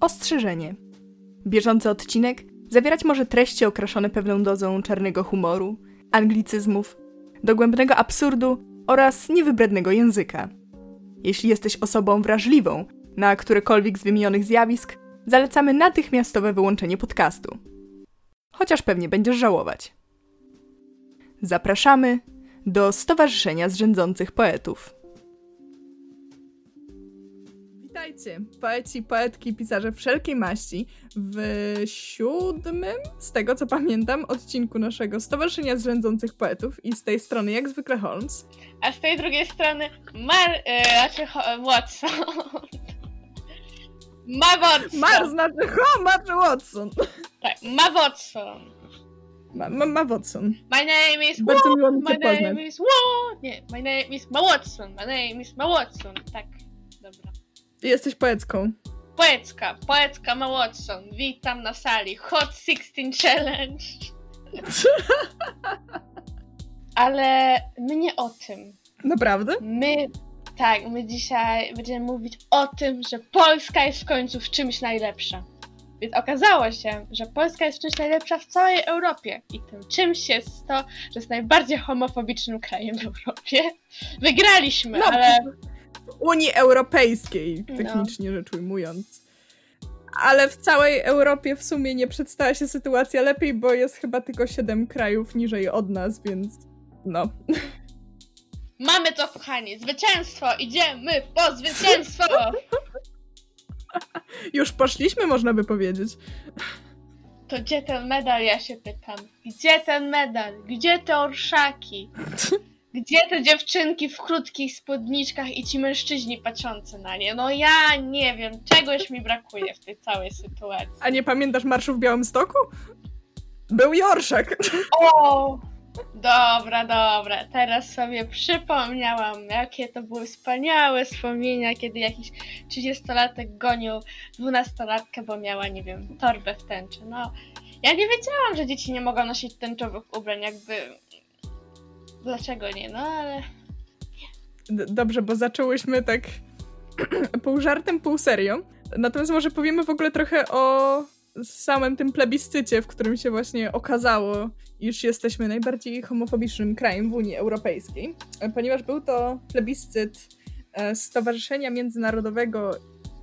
Ostrzeżenie. Bieżący odcinek zawierać może treści okraszone pewną dozą czarnego humoru, anglicyzmów, dogłębnego absurdu oraz niewybrednego języka. Jeśli jesteś osobą wrażliwą na którekolwiek z wymienionych zjawisk, zalecamy natychmiastowe wyłączenie podcastu. Chociaż pewnie będziesz żałować. Zapraszamy do Stowarzyszenia Zrzędzących Poetów. Witajcie, poeci, poetki, pisarze wszelkiej maści w siódmym, z tego co pamiętam, odcinku naszego Stowarzyszenia Zrzędzących Poetów i z tej strony jak zwykle Holmes. A z tej drugiej strony Mar... E, znaczy Watson. Ma Watson. Mar znaczy ho, znaczy Watson. Tak, ma Watson. Ma, ma, ma Watson. My name is Bardzo Wa- miło mi My cię poznać. name is Wa- Nie, my name is Ma Watson. My name is Ma Watson. Tak, dobra. Jesteś poecką. Poecka, poecka Ma Watson. Witam na sali Hot 16 Challenge. Ale my nie o tym. Naprawdę? My, tak, my dzisiaj będziemy mówić o tym, że Polska jest w końcu w czymś najlepsza. Więc okazało się, że Polska jest w czymś najlepsza w całej Europie. I tym czymś jest to, że jest najbardziej homofobicznym krajem w Europie. Wygraliśmy, No, ale Unii Europejskiej, No. technicznie rzecz ujmując. Ale w całej Europie w sumie nie przedstawia się sytuacja lepiej, bo jest chyba tylko 7 krajów niżej od nas, więc no. mamy to, kochani. Zwycięstwo! Idziemy po zwycięstwo! Już poszliśmy, można by powiedzieć. To gdzie ten medal, ja się pytam. Gdzie ten medal? Gdzie te orszaki? Gdzie te dziewczynki w krótkich spódniczkach i ci mężczyźni patrzący na nie? No ja nie wiem, czegoś mi brakuje w tej całej sytuacji. A nie pamiętasz marszu w Białymstoku? Był Jorszak. O! Dobra, dobra. Teraz sobie przypomniałam, jakie to były wspaniałe wspomnienia, kiedy jakiś 30-latek gonił 12-latkę, bo miała, nie wiem, torbę w tęczy. No, ja nie wiedziałam, że dzieci nie mogą nosić tęczowych ubrań, jakby... Dlaczego nie? No, ale... Dobrze, bo zaczęłyśmy tak pół żartem, pół serio. Natomiast może powiemy w ogóle trochę o samym tym plebiscycie, w którym się właśnie okazało, iż jesteśmy najbardziej homofobicznym krajem w Unii Europejskiej, e, ponieważ był to plebiscyt e, Stowarzyszenia Międzynarodowego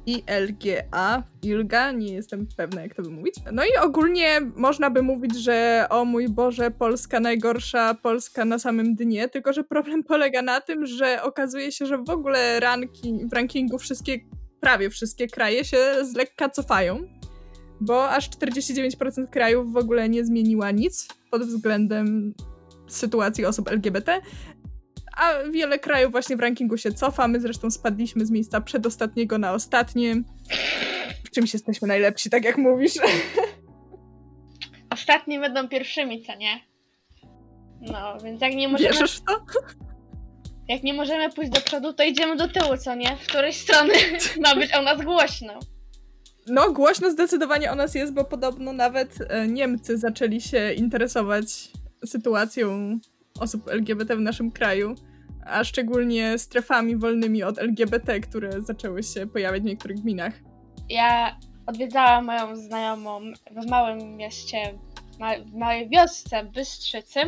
ILGA, ILGA, nie jestem pewna jak to by mówić. No i ogólnie można by mówić, że o mój Boże, Polska najgorsza, Polska na samym dnie, tylko że problem polega na tym, że okazuje się, że w ogóle ranking, w rankingu wszystkie, prawie wszystkie kraje się z lekka cofają, bo aż 49% krajów w ogóle nie zmieniła nic pod względem sytuacji osób LGBT, a wiele krajów właśnie w rankingu się cofa. My zresztą spadliśmy z miejsca przedostatniego na ostatnie. W czymś jesteśmy najlepsi, tak jak mówisz. Ostatni będą pierwszymi, co nie? No, więc jak nie możemy... Wierzysz w to? Jak nie możemy pójść do przodu, to idziemy do tyłu, co nie? W której strony ma być o nas głośno. No, głośno zdecydowanie o nas jest, bo podobno nawet e, Niemcy zaczęli się interesować sytuacją osób LGBT w naszym kraju, a szczególnie strefami wolnymi od LGBT, które zaczęły się pojawiać w niektórych gminach. Ja odwiedzałam moją znajomą w małym mieście, w małej wiosce Bystrzycy.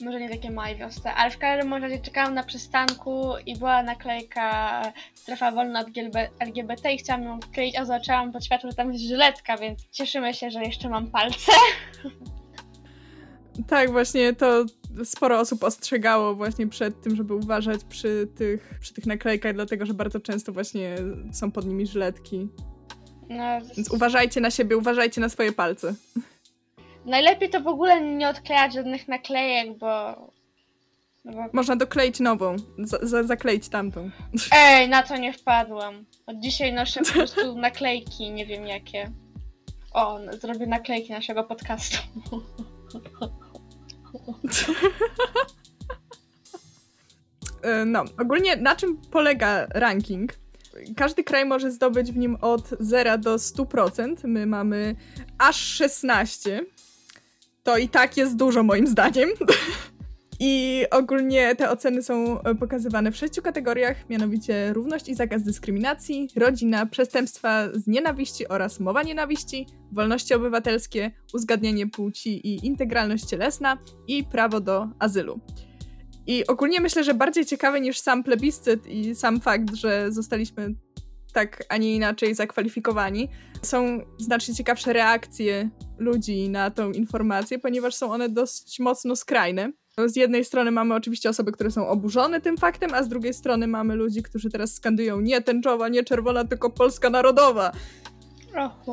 Może nie takiej małej wiosce, ale w każdym razie czekałam na przystanku i była naklejka strefa wolna od LGBT i chciałam ją wkleić, a zobaczyłam pod światło, że tam jest żyletka, więc cieszymy się, że jeszcze mam palce. Tak, właśnie to sporo osób ostrzegało właśnie przed tym, żeby uważać przy tych, przy tych naklejkach, dlatego że bardzo często właśnie są pod nimi żyletki. No, Więc uważajcie na siebie, uważajcie na swoje palce. najlepiej to w ogóle nie odklejać żadnych naklejek, bo... No bo Można dokleić nową, za, za, zakleić tamtą. Ej, na to nie wpadłam. Od dzisiaj noszę po prostu naklejki, nie wiem jakie. O, zrobię naklejki naszego podcastu. E, No, ogólnie na czym polega ranking? Każdy kraj może zdobyć w nim od 0 do 100%. My mamy aż 16. To i tak jest dużo moim zdaniem. I ogólnie te oceny są e, pokazywane w sześciu kategoriach, mianowicie równość i zakaz dyskryminacji, rodzina, przestępstwa z nienawiści oraz mowa nienawiści, wolności obywatelskie, uzgadnianie płci i integralność cielesna i prawo do azylu. I ogólnie myślę, że bardziej ciekawe niż sam plebiscyt i sam fakt, że zostaliśmy tak, a nie inaczej zakwalifikowani, są znacznie ciekawsze reakcje ludzi na tą informację, ponieważ są one dość mocno skrajne. Z jednej strony mamy oczywiście osoby, które są oburzone tym faktem, a z drugiej strony mamy ludzi, którzy teraz skandują nie tęczowa, nie czerwona, tylko Polska Narodowa.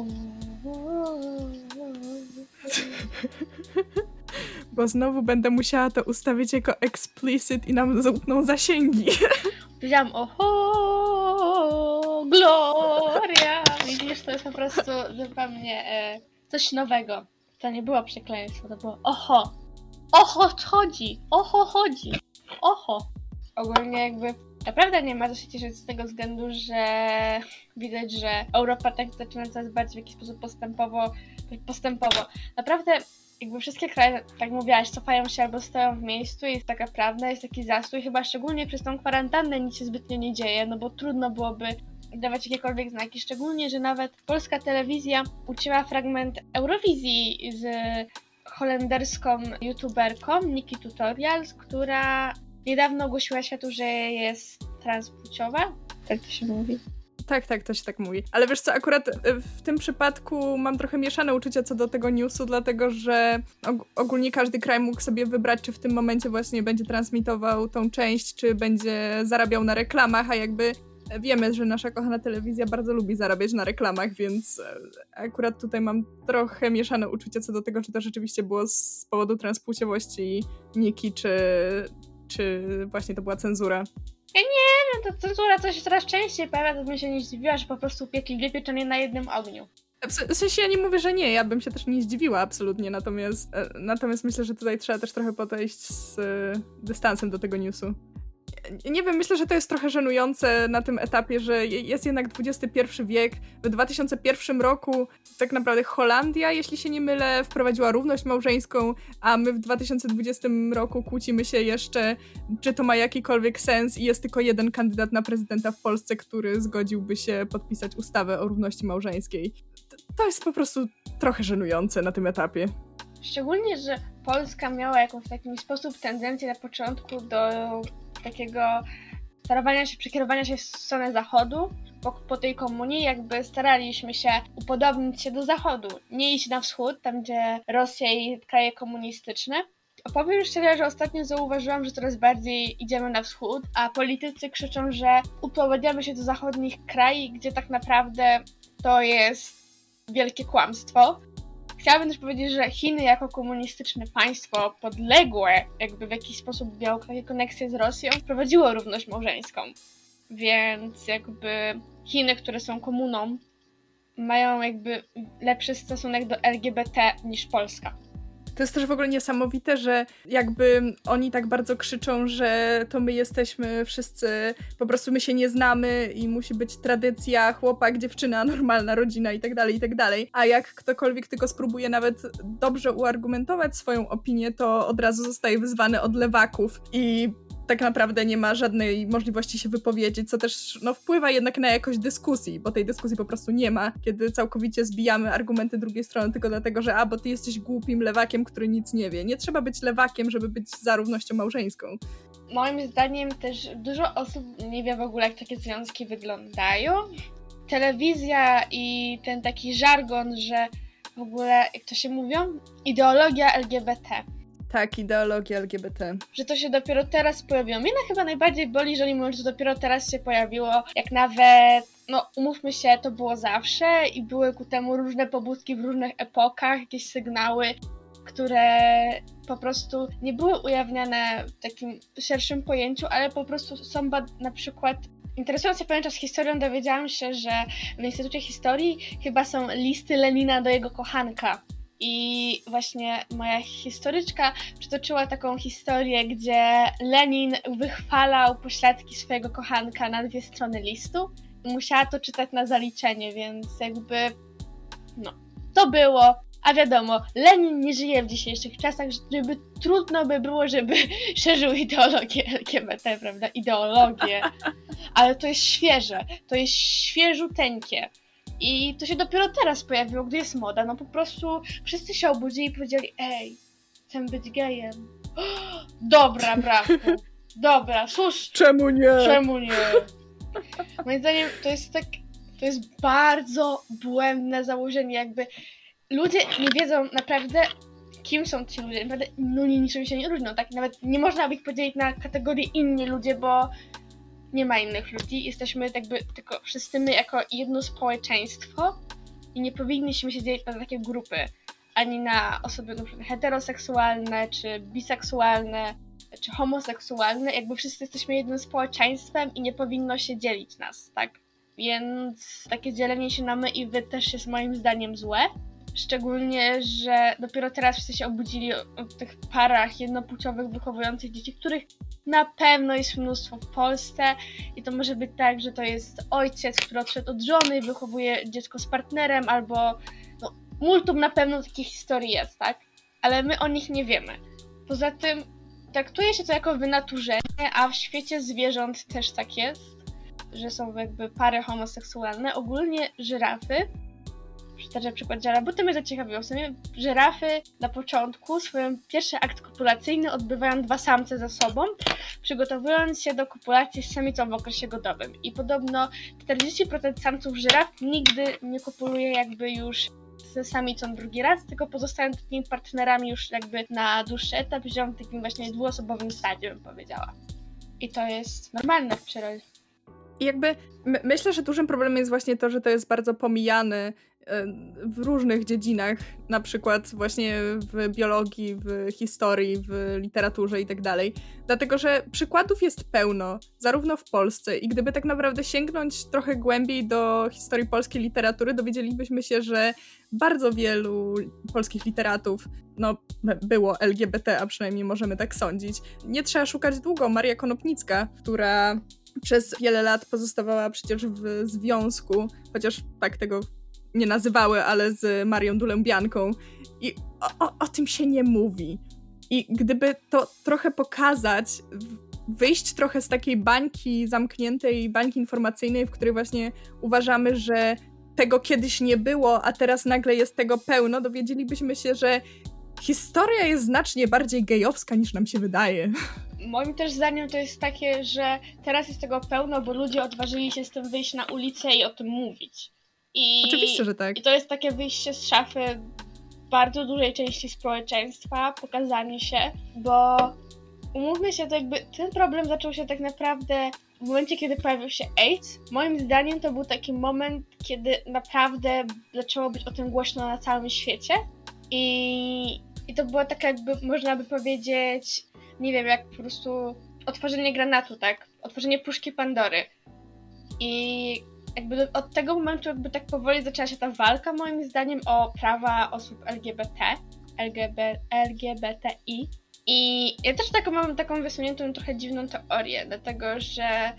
Bo znowu będę musiała to ustawić jako explicit i nam zamkną zasięgi. Powiedziałam oho, gloria. Widzisz, to jest po prostu zupełnie e, coś nowego. To nie było przekleństwo, to było oho. Oho chodzi, oho chodzi, oho. Ogólnie jakby naprawdę nie ma co się cieszyć z tego względu, że widać, że Europa tak zaczyna coraz bardziej w jakiś sposób postępowo, postępowo. Naprawdę jakby wszystkie kraje, tak mówiłaś, cofają się albo stoją w miejscu, jest taka prawda, jest taki zastój, chyba szczególnie przez tą kwarantannę nic się zbytnio nie dzieje, no bo trudno byłoby dawać jakiekolwiek znaki, szczególnie, że nawet polska telewizja ucięła fragment Eurowizji z holenderską youtuberką Niki Tutorials, która niedawno ogłosiła światu, że jest transpłciowa. Tak to się mówi. Tak, tak, to się tak mówi. Ale wiesz co, akurat e, w tym przypadku mam trochę mieszane uczucia co do tego newsu, dlatego że og ogólnie każdy kraj mógł sobie wybrać, czy w tym momencie właśnie będzie transmitował tą część, czy będzie zarabiał na reklamach, a jakby wiemy, że nasza kochana telewizja bardzo lubi zarabiać na reklamach, więc e, akurat tutaj mam trochę mieszane uczucia co do tego, czy to rzeczywiście było z powodu transpłciowości Niki, czy, czy właśnie to była cenzura. Ja nie wiem, to cenzura coś coraz częściej pojawia, to bym się nie zdziwiła, że po prostu piekli dwie pieczenie na jednym ogniu. W sensie ja nie mówię, że nie, ja bym się też nie zdziwiła absolutnie, natomiast, e, natomiast myślę, że tutaj trzeba też trochę podejść z e, dystansem do tego newsu nie wiem, myślę, że to jest trochę żenujące na tym etapie, że jest jednak XXI wiek. W 2001 roku tak naprawdę Holandia, jeśli się nie mylę, wprowadziła równość małżeńską, a my w 2020 roku kłócimy się jeszcze, czy to ma jakikolwiek sens i jest tylko jeden kandydat na prezydenta w Polsce, który zgodziłby się podpisać ustawę o równości małżeńskiej. To jest po prostu trochę żenujące na tym etapie. Szczególnie, że Polska miała jakąś w taki sposób tendencję na początku do takiego starowania się, przekierowania się w stronę zachodu. Po, po tej komunii jakby staraliśmy się upodobnić się do zachodu, nie iść na wschód, tam gdzie Rosja i kraje komunistyczne. Powiem szczerze, że ostatnio zauważyłam, że coraz bardziej idziemy na wschód, a politycy krzyczą, że upodobniamy się do zachodnich krajów, gdzie tak naprawdę to jest wielkie kłamstwo. Chciałabym też powiedzieć, że Chiny jako komunistyczne państwo podległe, jakby w jakiś sposób miało takie koneksje z Rosją, wprowadziło równość małżeńską. Więc jakby Chiny, które są komuną, mają jakby lepszy stosunek do LGBT niż Polska. To jest też w ogóle niesamowite, że jakby oni tak bardzo krzyczą, że to my jesteśmy wszyscy, po prostu my się nie znamy i musi być tradycja, chłopak, dziewczyna, normalna rodzina i tak dalej, i tak dalej. A jak ktokolwiek tylko spróbuje nawet dobrze uargumentować swoją opinię, to od razu zostaje wyzwany od lewaków i tak naprawdę nie ma żadnej możliwości się wypowiedzieć, co też no, wpływa jednak na jakość dyskusji, bo tej dyskusji po prostu nie ma, kiedy całkowicie zbijamy argumenty drugiej strony tylko dlatego, że a, bo ty jesteś głupim lewakiem, który nic nie wie. Nie trzeba być lewakiem, żeby być za równością małżeńską. Moim zdaniem też dużo osób nie wie w ogóle, jak takie związki wyglądają. Telewizja i ten taki żargon, że w ogóle, jak to się mówią, ideologia LGBT tak, ideologia LGBT. Że to się dopiero teraz pojawiło. Mnie chyba najbardziej boli, że mówią, że dopiero teraz się pojawiło, jak nawet, no umówmy się, to było zawsze i były ku temu różne pobudki w różnych epokach, jakieś sygnały, które po prostu nie były ujawniane w takim szerszym pojęciu, ale po prostu są na przykład Interesując się pewien czas historią, dowiedziałam się, że w Instytucie Historii chyba są listy Lenina do jego kochanka. I właśnie moja historyczka przytoczyła taką historię, gdzie Lenin wychwalał pośladki swojego kochanka na dwie strony listu musiała to czytać na zaliczenie, więc jakby no, to było, A wiadomo, Lenin nie żyje w dzisiejszych czasach, żeby trudno by było, żeby szerzył ideologię LGBT, prawda? Ideologię. Ale to jest świeże, to jest świeżuteńkie. I to się dopiero teraz pojawiło, gdy jest moda. No po prostu wszyscy się obudzili i powiedzieli, ej, chcę być gejem. Dobra, brachu. Dobra, sus. Czemu nie? Czemu nie? Moim zdaniem to jest tak, to jest bardzo błędne założenie, jakby ludzie nie wiedzą naprawdę, kim są ci ludzie. Naprawdę no, niczym się nie różnią, tak? Nawet nie można by ich podzielić na kategorie inni ludzie, bo nie ma innych ludzi. Jesteśmy jakby tylko wszyscy my jako jedno społeczeństwo i nie powinniśmy się dzielić na takie grupy. Ani na osoby heteroseksualne, czy biseksualne, czy homoseksualne. Jakby wszyscy jesteśmy jednym społeczeństwem i nie powinno się dzielić nas, tak? Więc takie dzielenie się na my i wy też jest moim zdaniem złe. Szczególnie, że dopiero teraz wszyscy się obudzili o, tych parach jednopłciowych wychowujących dzieci, których na pewno jest mnóstwo w Polsce i to może być tak, że to jest ojciec, który odszedł od żony i wychowuje dziecko z partnerem, albo no, multum na pewno takich historii jest, tak? Ale my o nich nie wiemy. Poza tym traktuje się to jako wynaturzenie, a w świecie zwierząt też tak jest, że są jakby pary homoseksualne. Ogólnie żyrafy przytaczę przykład żyraf, bo to mnie zaciekawiło. W sumie żyrafy na początku swój pierwszy akt kopulacyjny odbywają dwa samce ze sobą, przygotowując się do kopulacji z samicą w okresie godowym. I podobno 40% samców żyraf nigdy nie kopuluje jakby już ze samicą drugi raz, tylko pozostają takimi partnerami już jakby na dłuższy etap, żyją w takim właśnie dwuosobowym stadzie, bym powiedziała. I to jest normalne w przyrodzie. I jakby my, myślę, że dużym problemem jest właśnie to, że to jest bardzo pomijane w różnych dziedzinach, na przykład właśnie w biologii, w historii, w literaturze i tak. Dlatego, że przykładów jest pełno, zarówno w Polsce i gdyby tak naprawdę sięgnąć trochę głębiej do historii polskiej literatury, dowiedzielibyśmy się, że bardzo wielu polskich literatów no, było LGBT, a przynajmniej możemy tak sądzić. Nie trzeba szukać długo. Maria Konopnicka, która przez wiele lat pozostawała przecież w związku, chociaż tak tego nie nazywały, ale z Marią Dulębianką. I o, o, o tym się nie mówi. I gdyby to trochę pokazać, wyjść trochę z takiej bańki zamkniętej, bańki informacyjnej, w której właśnie uważamy, że tego kiedyś nie było, a teraz nagle jest tego pełno, dowiedzielibyśmy się, że historia jest znacznie bardziej gejowska niż nam się wydaje. Moim też zdaniem to jest takie, że teraz jest tego pełno, bo ludzie odważyli się z tym wyjść na ulicę i o tym mówić. I, Oczywiście, że tak. I to jest takie wyjście z szafy bardzo dużej części społeczeństwa, pokazanie się, bo umówmy się, to jakby ten problem zaczął się tak naprawdę w momencie, kiedy pojawił się AIDS. Moim zdaniem to był taki moment, kiedy naprawdę zaczęło być o tym głośno na całym świecie. I, i to było tak jakby, można by powiedzieć, nie wiem, jak po prostu otworzenie granatu, tak? Otworzenie puszki Pandory. I jakby od tego momentu jakby tak powoli zaczęła się ta walka moim zdaniem o prawa osób LGBT, LGBT LGBTI. I ja też taką mam taką wysuniętą trochę dziwną teorię, dlatego że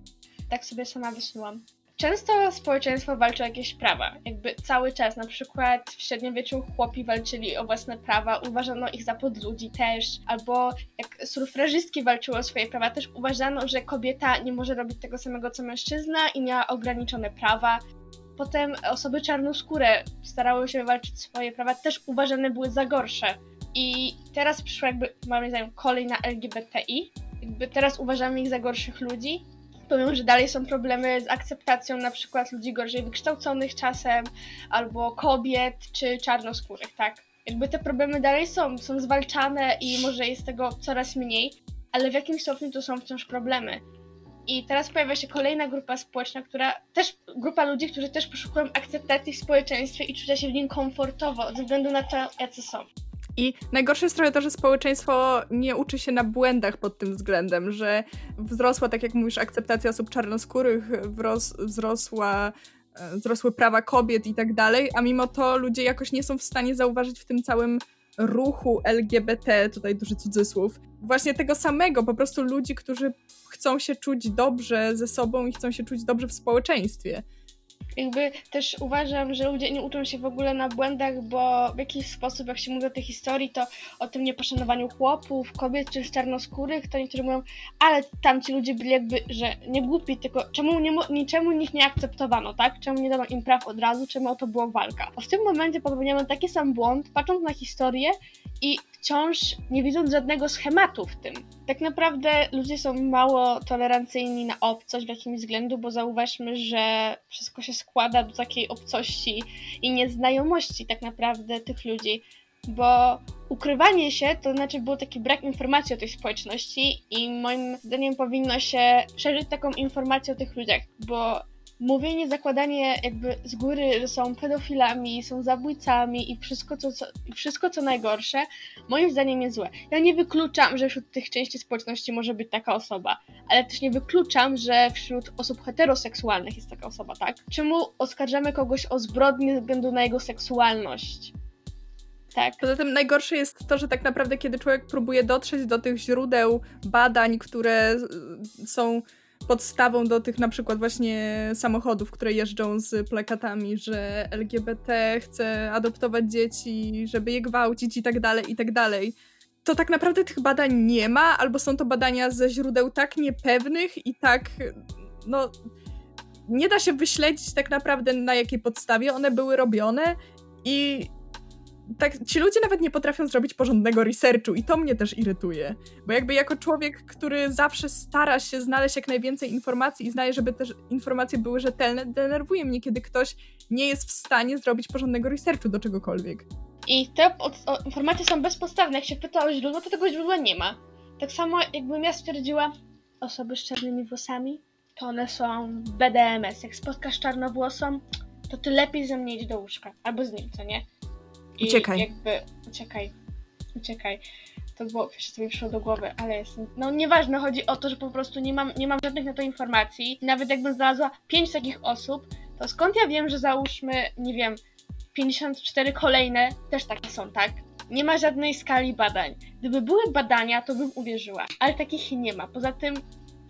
tak sobie sama wysnułam. Często społeczeństwo walczy o jakieś prawa, jakby cały czas, na przykład w średniowieczu chłopi walczyli o własne prawa, uważano ich za podludzi też, albo jak sufrażystki walczyły o swoje prawa, też uważano, że kobieta nie może robić tego samego co mężczyzna i miała ograniczone prawa. Potem osoby czarnoskóre starały się walczyć swoje prawa, też uważane były za gorsze. I teraz przyszła jakby, moim zdaniem, kolej na LGBTI. Jakby teraz uważamy ich za gorszych ludzi, pomimo, że dalej są problemy z akceptacją na przykład ludzi gorzej wykształconych czasem, albo kobiet, czy czarnoskórych, tak? Jakby te problemy dalej są, są zwalczane i może jest tego coraz mniej, ale w jakimś stopniu to są wciąż problemy. I teraz pojawia się kolejna grupa społeczna, która też, grupa ludzi, którzy też poszukują akceptacji w społeczeństwie i czucia się w nim komfortowo, ze względu na to, jacy są. I najgorsze jest trochę to, że społeczeństwo nie uczy się na błędach pod tym względem, że wzrosła, tak jak mówisz, akceptacja osób czarnoskórych, wzros, wzrosła e, wzrosły prawa kobiet i tak dalej, a mimo to ludzie jakoś nie są w stanie zauważyć w tym całym ruchu LGBT, tutaj duży cudzysłów, właśnie tego samego, po prostu ludzi, którzy chcą się czuć dobrze ze sobą i chcą się czuć dobrze w społeczeństwie. Jakby też uważam, że ludzie nie uczą się w ogóle na błędach, bo w jakiś sposób, jak się mówi o tej historii, to o tym nieposzanowaniu chłopów, kobiet czy czarnoskórych, to niektórzy mówią, ale tamci ludzie byli jakby, że nie głupi, tylko czemu nie, niczemu ich nie akceptowano, tak? Czemu nie dano im praw od razu, czemu o to była walka. A w tym momencie popełniamy taki sam błąd, patrząc na historię i wciąż nie widząc żadnego schematu w tym. Tak naprawdę ludzie są mało tolerancyjni na obcość w jakimś względu, bo zauważmy, że wszystko się składa do takiej obcości i nieznajomości tak naprawdę tych ludzi, bo ukrywanie się to znaczy był taki brak informacji o tej społeczności i moim zdaniem powinno się szerzyć taką informację o tych ludziach, bo mówienie, zakładanie jakby z góry, że są pedofilami, są zabójcami i wszystko co, co, wszystko co najgorsze, moim zdaniem jest złe. Ja nie wykluczam, że wśród tych części społeczności może być taka osoba, ale też nie wykluczam, że wśród osób heteroseksualnych jest taka osoba, tak? Czemu oskarżamy kogoś o zbrodnię ze względu na jego seksualność? Tak. Poza tym najgorsze jest to, że tak naprawdę, kiedy człowiek próbuje dotrzeć do tych źródeł badań, które są podstawą do tych na przykład właśnie samochodów, które jeżdżą z plakatami, że LGBT chce adoptować dzieci, żeby je gwałcić i tak dalej, i tak dalej. To tak naprawdę tych badań nie ma, albo są to badania ze źródeł tak niepewnych i tak, no, nie da się wyśledzić tak naprawdę na jakiej podstawie one były robione i tak, ci ludzie nawet nie potrafią zrobić porządnego researchu i to mnie też irytuje. Bo jakby jako człowiek, który zawsze stara się znaleźć jak najwięcej informacji i znaje, żeby te informacje były rzetelne, denerwuje mnie, kiedy ktoś nie jest w stanie zrobić porządnego researchu do czegokolwiek. I te informacje są bezpodstawne. Jak się pyta o źródło, to tego źródła nie ma. Tak samo jakbym ja stwierdziła, osoby z czarnymi włosami, to one są BDMS. Jak spotkasz czarnowłosą, to ty lepiej ze mnie idź do łóżka. Albo z nim, co nie? I uciekaj. jakby, uciekaj, uciekaj. To było, wiesz, co mi przyszło do głowy, ale jest, no nieważne, chodzi o to, że po prostu nie mam, nie mam żadnych na to informacji. Nawet jakbym znalazła pięć takich osób, to skąd ja wiem, że załóżmy, nie wiem, 54 kolejne też takie są, tak? Nie ma żadnej skali badań. Gdyby były badania, to bym uwierzyła, ale takich nie ma. Poza tym,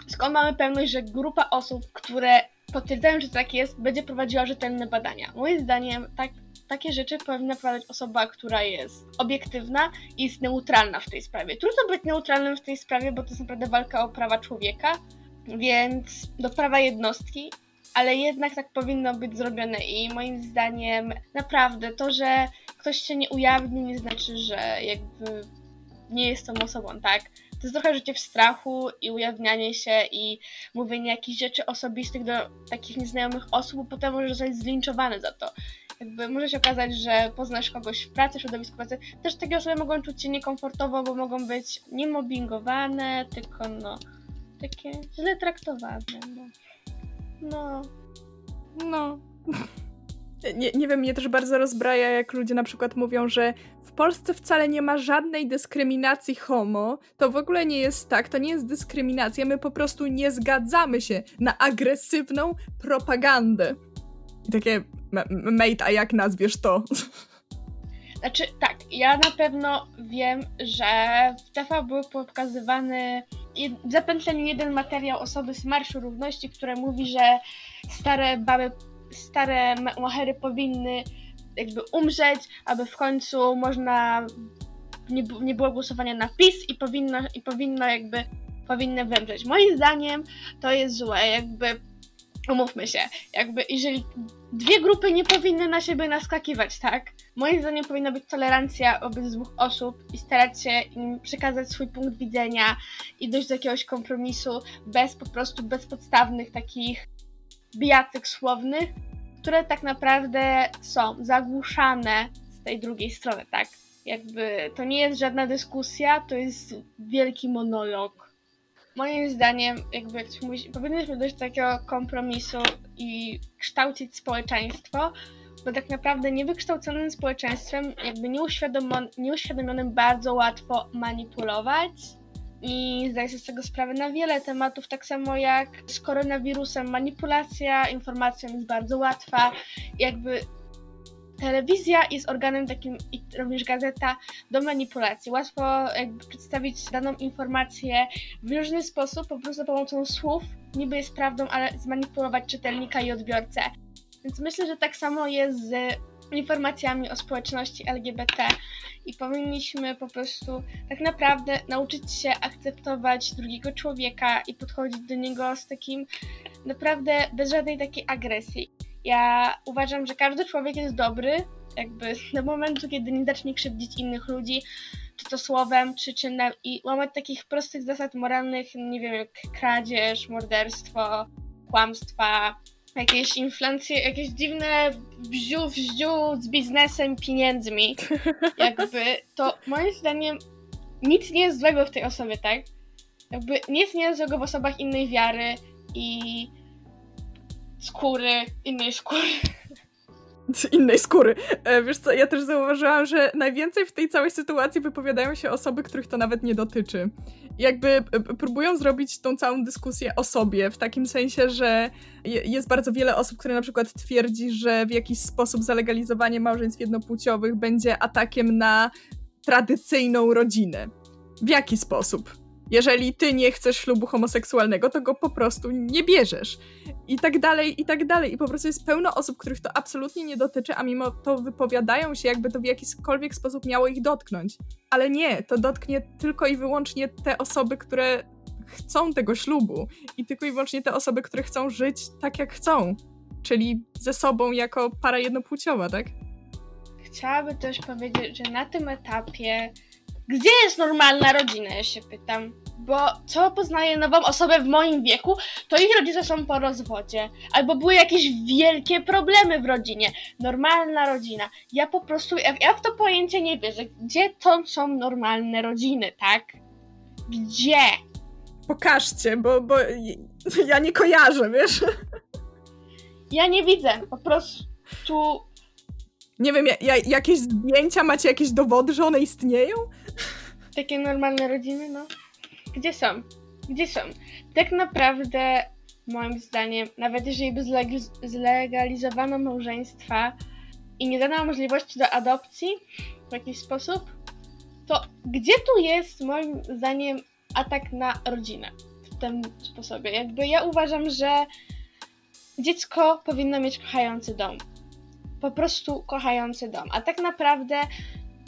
skąd mamy pewność, że grupa osób, które potwierdzają, że tak jest, będzie prowadziła rzetelne badania? Moim zdaniem, tak takie rzeczy powinna prowadzić osoba, która jest obiektywna i jest neutralna w tej sprawie. Trudno być neutralnym w tej sprawie, bo to jest naprawdę walka o prawa człowieka, więc do prawa jednostki, ale jednak tak powinno być zrobione i moim zdaniem naprawdę to, że ktoś się nie ujawni, nie znaczy, że jakby nie jest tą osobą, tak? To jest trochę życie w strachu i ujawnianie się i mówienie jakichś rzeczy osobistych do takich nieznajomych osób, bo potem możesz zostać zlinczowany za to jakby może się okazać, że poznasz kogoś w pracy, w środowisku pracy. Też takie osoby mogą czuć się niekomfortowo, bo mogą być nie mobbingowane, tylko no takie źle traktowane. No. No. no. Nie, nie wiem, mnie też bardzo rozbraja, jak ludzie na przykład mówią, że w Polsce wcale nie ma żadnej dyskryminacji homo. To w ogóle nie jest tak, to nie jest dyskryminacja. My po prostu nie zgadzamy się na agresywną propagandę. I takie, mate, a jak nazwiesz to? Znaczy, tak, ja na pewno wiem, że w TV był pokazywany zapętlenie jeden materiał osoby z Marszu Równości, które mówi, że stare baby, stare machery powinny jakby umrzeć, aby w końcu można nie, nie było głosowania na PiS i powinno, i powinno jakby powinny wymrzeć. Moim zdaniem to jest złe, jakby umówmy się, jakby jeżeli dwie grupy nie powinny na siebie naskakiwać, tak? Moim zdaniem powinna być tolerancja dwóch osób i starać się im przekazać swój punkt widzenia i dojść do jakiegoś kompromisu bez po prostu bezpodstawnych takich bijatyk słownych, które tak naprawdę są zagłuszane z tej drugiej strony, tak? Jakby to nie jest żadna dyskusja, to jest wielki monolog moim zdaniem, jakby powinniśmy dojść do takiego kompromisu i kształcić społeczeństwo, bo tak naprawdę niewykształconym społeczeństwem, jakby nieuświadomionym, nieuświadomionym bardzo łatwo manipulować i zdaję sobie z tego sprawę na wiele tematów, tak samo jak z koronawirusem. Manipulacja informacją jest bardzo łatwa, jakby telewizja jest organem takim i również gazeta do manipulacji. Łatwo jakby przedstawić daną informację w różny sposób, po prostu pomocą słów, niby jest prawdą, ale zmanipulować czytelnika i odbiorcę. Więc myślę, że tak samo jest z informacjami o społeczności LGBT i powinniśmy po prostu tak naprawdę nauczyć się akceptować drugiego człowieka i podchodzić do niego z takim naprawdę bez żadnej takiej agresji. Ja uważam, że każdy człowiek jest dobry, jakby do momentu, kiedy nie zacznie krzywdzić innych ludzi, czy to słowem, czy czynem i łamać takich prostych zasad moralnych, nie wiem, jak kradzież, morderstwo, kłamstwa, jakieś inflacje, jakieś dziwne wziu, wziu z biznesem, pieniędzmi, jakby, to moim zdaniem nic nie jest złego w tej osobie, tak? Jakby nic nie jest złego w osobach innej wiary i skóry, innej skóry. Z innej skóry. E, wiesz co, ja też zauważyłam, że najwięcej w tej całej sytuacji wypowiadają się osoby, których to nawet nie dotyczy. Jakby e, próbują zrobić tą całą dyskusję o sobie, w takim sensie, że jest bardzo wiele osób, które na przykład twierdzi, że w jakiś sposób zalegalizowanie małżeństw jednopłciowych będzie atakiem na tradycyjną rodzinę. W jaki sposób? Jeżeli ty nie chcesz ślubu homoseksualnego, to go po prostu nie bierzesz. I tak dalej, i tak dalej. I po prostu jest pełno osób, których to absolutnie nie dotyczy, a mimo to wypowiadają się, jakby to w jakikolwiek sposób miało ich dotknąć. Ale nie, to dotknie tylko i wyłącznie te osoby, które chcą tego ślubu. I tylko i wyłącznie te osoby, które chcą żyć tak, jak chcą. Czyli ze sobą jako para jednopłciowa, tak? Chciałabym też powiedzieć, że na tym etapie gdzie jest normalna rodzina, ja się pytam. Bo co poznaję nową osobę w moim wieku, to ich rodzice są po rozwodzie. Albo były jakieś wielkie problemy w rodzinie. Normalna rodzina. Ja po prostu, ja, ja w to pojęcie nie wierzę. Gdzie to są normalne rodziny, tak? Gdzie? Pokażcie, bo, bo ja nie kojarzę, wiesz? Ja nie widzę. Po prostu nie wiem, ja, jakieś zdjęcia, macie jakieś dowody, że one istnieją? Takie normalne rodziny, no. Gdzie są? Gdzie są? Tak naprawdę, moim zdaniem, nawet jeżeli by zlegalizowano małżeństwa i nie dano możliwości do adopcji w jakiś sposób, to gdzie tu jest, moim zdaniem, atak na rodzinę w tym sposobie? Jakby ja uważam, że dziecko powinno mieć kochający dom po prostu kochający dom. A tak naprawdę.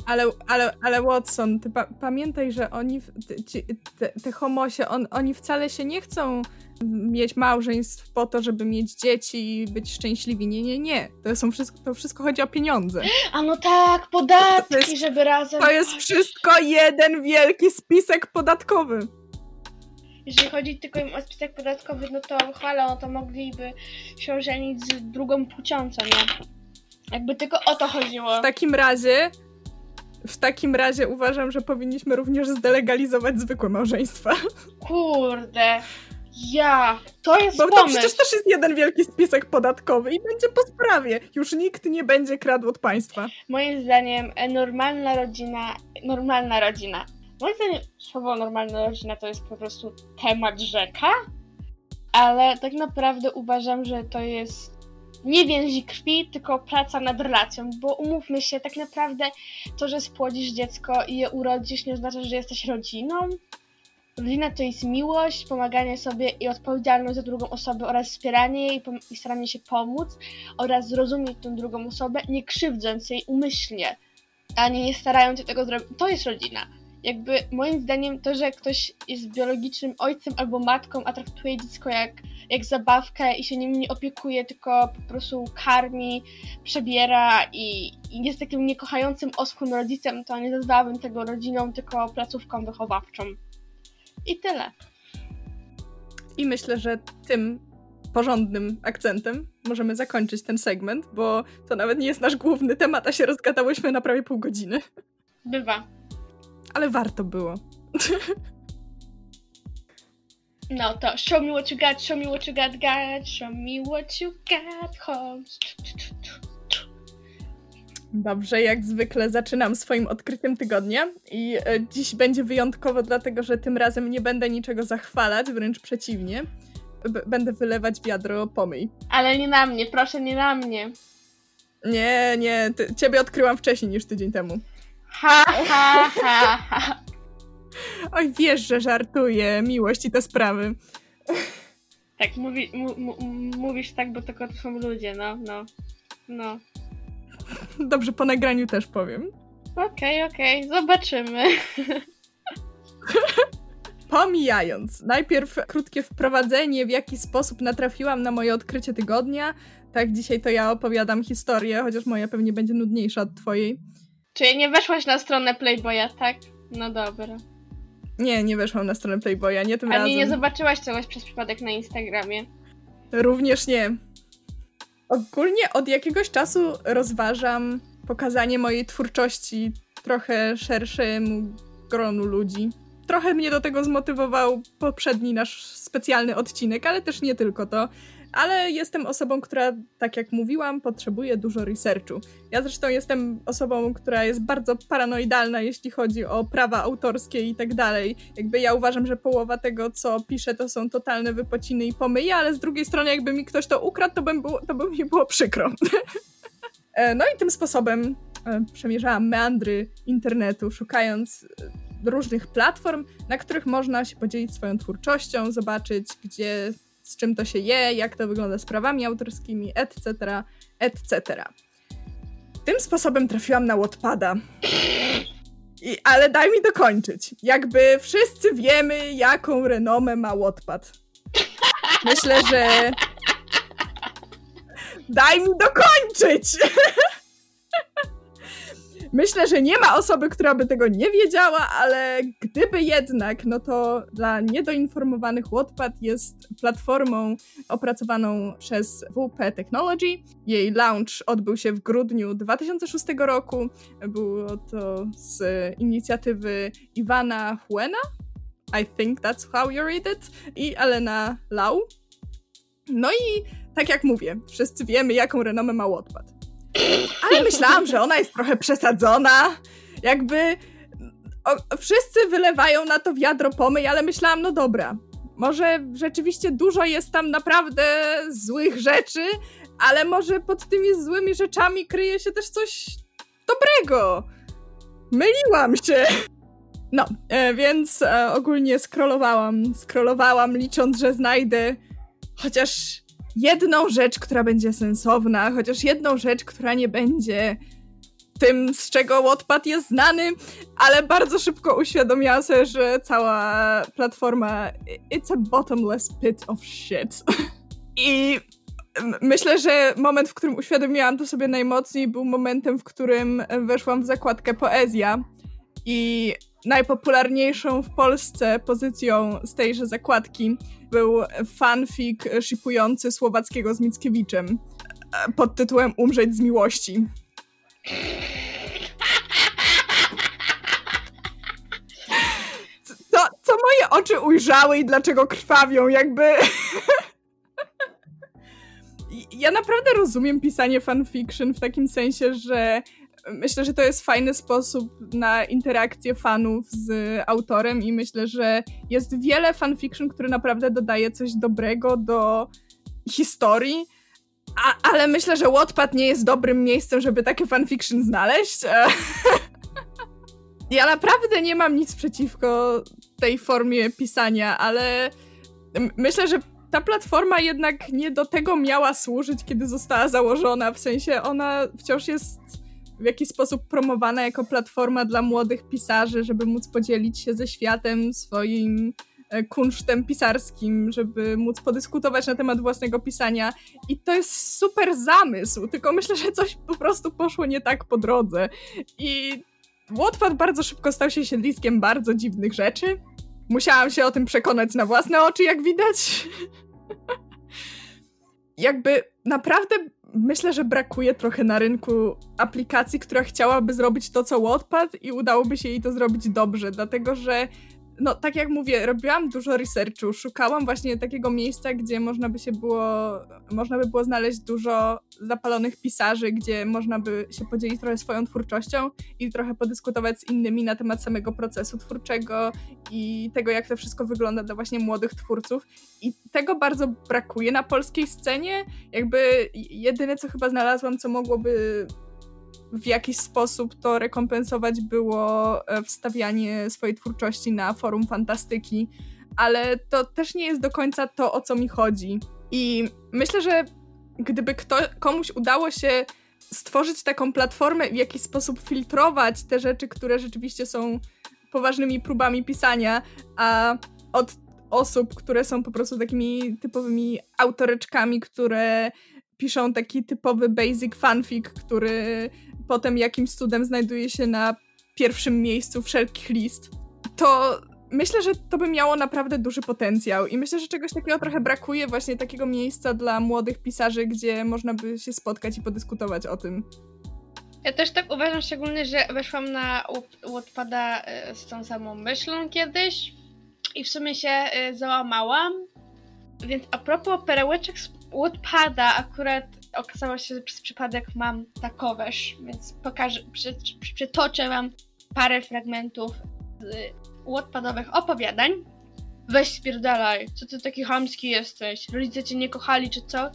Ale, ale, ale Watson, ty pa pamiętaj, że oni, ci, te, te homosie, on, oni wcale się nie chcą mieć małżeństw po to, żeby mieć dzieci i być szczęśliwi. Nie, nie, nie. To, są wszystko, to wszystko chodzi o pieniądze. A no tak, podatki, to jest, żeby razem... To jest wszystko jeden wielki spisek podatkowy. Jeżeli chodzi tylko o spisek podatkowy, no to chwala, no to mogliby się ożenić z drugą płcią, co nie? Jakby tylko o to chodziło. W takim razie w takim razie uważam, że powinniśmy również zdelegalizować zwykłe małżeństwa. Kurde. Ja, to jest Bo pomysł. to przecież też jest jeden wielki spisek podatkowy i będzie po sprawie. Już nikt nie będzie kradł od państwa. Moim zdaniem e, normalna rodzina, normalna rodzina. Moim zdaniem słowo normalna rodzina to jest po prostu temat rzeka, ale tak naprawdę uważam, że to jest nie więzi krwi, tylko praca nad relacją, bo umówmy się, tak naprawdę to, że spłodzisz dziecko i je urodzisz, nie oznacza, że jesteś rodziną. Rodzina to jest miłość, pomaganie sobie i odpowiedzialność za drugą osobę oraz wspieranie jej i staranie się pomóc oraz zrozumieć tę drugą osobę, nie krzywdząc jej umyślnie, ani nie starając się tego zrobić. To jest rodzina jakby moim zdaniem to, że ktoś jest biologicznym ojcem albo matką, a traktuje dziecko jak, jak zabawkę i się nim nie opiekuje, tylko po prostu karmi, przebiera i, i jest takim niekochającym oschłym rodzicem, to nie nazwałabym tego rodziną, tylko placówką wychowawczą. I tyle. I myślę, że tym porządnym akcentem możemy zakończyć ten segment, bo to nawet nie jest nasz główny temat, a się rozgadałyśmy na prawie pół godziny. Bywa ale warto było. No to show me what you got, show me what you got, got, show me what you got, homes. Dobrze, jak zwykle zaczynam swoim odkryciem tygodnia i e, dziś będzie wyjątkowo, dlatego że tym razem nie będę niczego zachwalać, wręcz przeciwnie. B będę wylewać wiadro pomyj. Ale nie na mnie, proszę, nie na mnie. Nie, nie, ciebie odkryłam wcześniej niż tydzień temu. Ha, ha, ha, ha. Oj, wiesz, że żartuję. Miłość i te sprawy. Tak, mówi, mówisz tak, bo tylko to są ludzie, no, no, no. Dobrze, po nagraniu też powiem. Okej, okay, okej, okay. zobaczymy. Pomijając, najpierw krótkie wprowadzenie, w jaki sposób natrafiłam na moje odkrycie tygodnia. Tak, dzisiaj to ja opowiadam historię, chociaż moja pewnie będzie nudniejsza od twojej. Czyli nie weszłaś na stronę Playboya, tak? No dobra. Nie, nie weszłam na stronę Playboya, nie tym Ani razem. nie zobaczyłaś czegoś przez przypadek na Instagramie? Również nie. Ogólnie od jakiegoś czasu rozważam pokazanie mojej twórczości trochę szerszemu gronu ludzi. Trochę mnie do tego zmotywował poprzedni nasz specjalny odcinek, ale też nie tylko to ale jestem osobą, która, tak jak mówiłam, potrzebuje dużo researchu. Ja zresztą jestem osobą, która jest bardzo paranoidalna, jeśli chodzi o prawa autorskie i tak dalej. Jakby ja uważam, że połowa tego, co piszę, to są totalne wypociny i pomyje, ale z drugiej strony, jakby mi ktoś to ukradł, to, bym to by mi było przykro. E, no i tym sposobem e, przemierzałam meandry internetu, szukając e, różnych platform, na których można się podzielić swoją twórczością, zobaczyć, gdzie z czym to się je, jak to wygląda z prawami autorskimi, etc., etc. Tym sposobem trafiłam na Wattpada. I, ale daj mi dokończyć. Jakby wszyscy wiemy, jaką renomę ma Wattpad. Myślę, że... Daj mi dokończyć! Myślę, że nie ma osoby, która by tego nie wiedziała, ale gdyby jednak, no to dla niedoinformowanych Wattpad jest platformą opracowaną przez WP Technology. Jej launch odbył się w grudniu 2006 roku. Było to z inicjatywy Iwana Huena. I think that's how you read it. I Elena Lau. No i tak jak mówię, wszyscy wiemy, jaką renomę ma Wattpad. Ale myślałam, że ona jest trochę przesadzona. Jakby o, wszyscy wylewają na to wiadro pomyj, ale myślałam, no dobra, może rzeczywiście dużo jest tam naprawdę złych rzeczy, ale może pod tymi złymi rzeczami kryje się też coś dobrego. Myliłam się. No, e, więc e, ogólnie scrollowałam, scrollowałam, licząc, że znajdę chociaż jedną rzecz, która będzie sensowna, chociaż jedną rzecz, która nie będzie tym, z czego Wattpad jest znany, ale bardzo szybko uświadomiłam sobie, że cała platforma it's a bottomless pit of shit. I myślę, że moment, w którym uświadomiłam to sobie najmocniej, był momentem, w którym weszłam w zakładkę poezja i najpopularniejszą w Polsce pozycją z tejże zakładki był fanfic shipujący Słowackiego z Mickiewiczem pod tytułem Umrzeć z miłości. Co, co moje oczy ujrzały i dlaczego krwawią, jakby... ja naprawdę rozumiem pisanie fanfiction w takim sensie, że myślę, że to jest fajny sposób na interakcję fanów z autorem i myślę, że jest wiele fanfiction, który naprawdę dodaje coś dobrego do historii, a, ale myślę, że Wattpad nie jest dobrym miejscem, żeby takie fanfiction znaleźć. ja naprawdę nie mam nic przeciwko tej formie pisania, ale myślę, że ta platforma jednak nie do tego miała służyć, kiedy została założona. W sensie ona wciąż jest w jakiś sposób promowana jako platforma dla młodych pisarzy, żeby móc podzielić się ze światem swoim e, kunsztem pisarskim, żeby móc podyskutować na temat własnego pisania. I to jest super zamysł, tylko myślę, że coś po prostu poszło nie tak po drodze. I Wattpad bardzo szybko stał się siedliskiem bardzo dziwnych rzeczy. Musiałam się o tym przekonać na własne oczy, jak widać. Jakby naprawdę myślę, że brakuje trochę na rynku aplikacji, która chciałaby zrobić to, co Wattpad i udałoby się jej to zrobić dobrze, dlatego że no tak jak mówię, robiłam dużo researchu, szukałam właśnie takiego miejsca, gdzie można by się było, można by było znaleźć dużo zapalonych pisarzy, gdzie można by się podzielić trochę swoją twórczością i trochę podyskutować z innymi na temat samego procesu twórczego i tego, jak to wszystko wygląda dla właśnie młodych twórców. I tego bardzo brakuje na polskiej scenie. Jakby jedyne, co chyba znalazłam, co mogłoby w jakiś sposób to rekompensować było e, wstawianie swojej twórczości na forum fantastyki, ale to też nie jest do końca to, o co mi chodzi. I myślę, że gdyby kto, komuś udało się stworzyć taką platformę i w jakiś sposób filtrować te rzeczy, które rzeczywiście są poważnymi próbami pisania, a od osób, które są po prostu takimi typowymi autoreczkami, które piszą taki typowy basic fanfic, który potem jakimś cudem znajduje się na pierwszym miejscu wszelkich list, to myślę, że to by miało naprawdę duży potencjał i myślę, że czegoś takiego trochę brakuje, właśnie takiego miejsca dla młodych pisarzy, gdzie można by się spotkać i podyskutować o tym. Ja też tak uważam, szczególnie, że weszłam na Wattpada e, z tą samą myślą kiedyś i w sumie się e, załamałam. Więc a propos perełeczek z Wattpada, akurat okazało się, że przez przypadek mam takowesz, więc pokażę, przy, przytoczę wam parę fragmentów z Wattpadowych opowiadań. Weź spierdalaj, co ty taki chamski jesteś? Rodzice cię nie kochali czy co?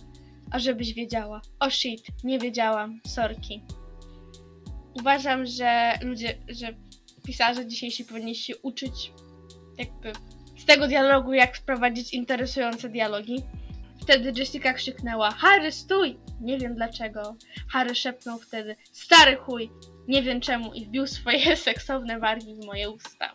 A żebyś wiedziała. O oh shit, nie wiedziałam, sorki. Uważam, że ludzie, że pisarze dzisiejsi powinni się uczyć jakby z tego dialogu, jak wprowadzić interesujące dialogi. Wtedy Jessica krzyknęła: Harry, stój! Nie wiem dlaczego. Harry szepnął wtedy: Stary chuj! Nie wiem czemu i wbił swoje seksowne wargi w moje usta.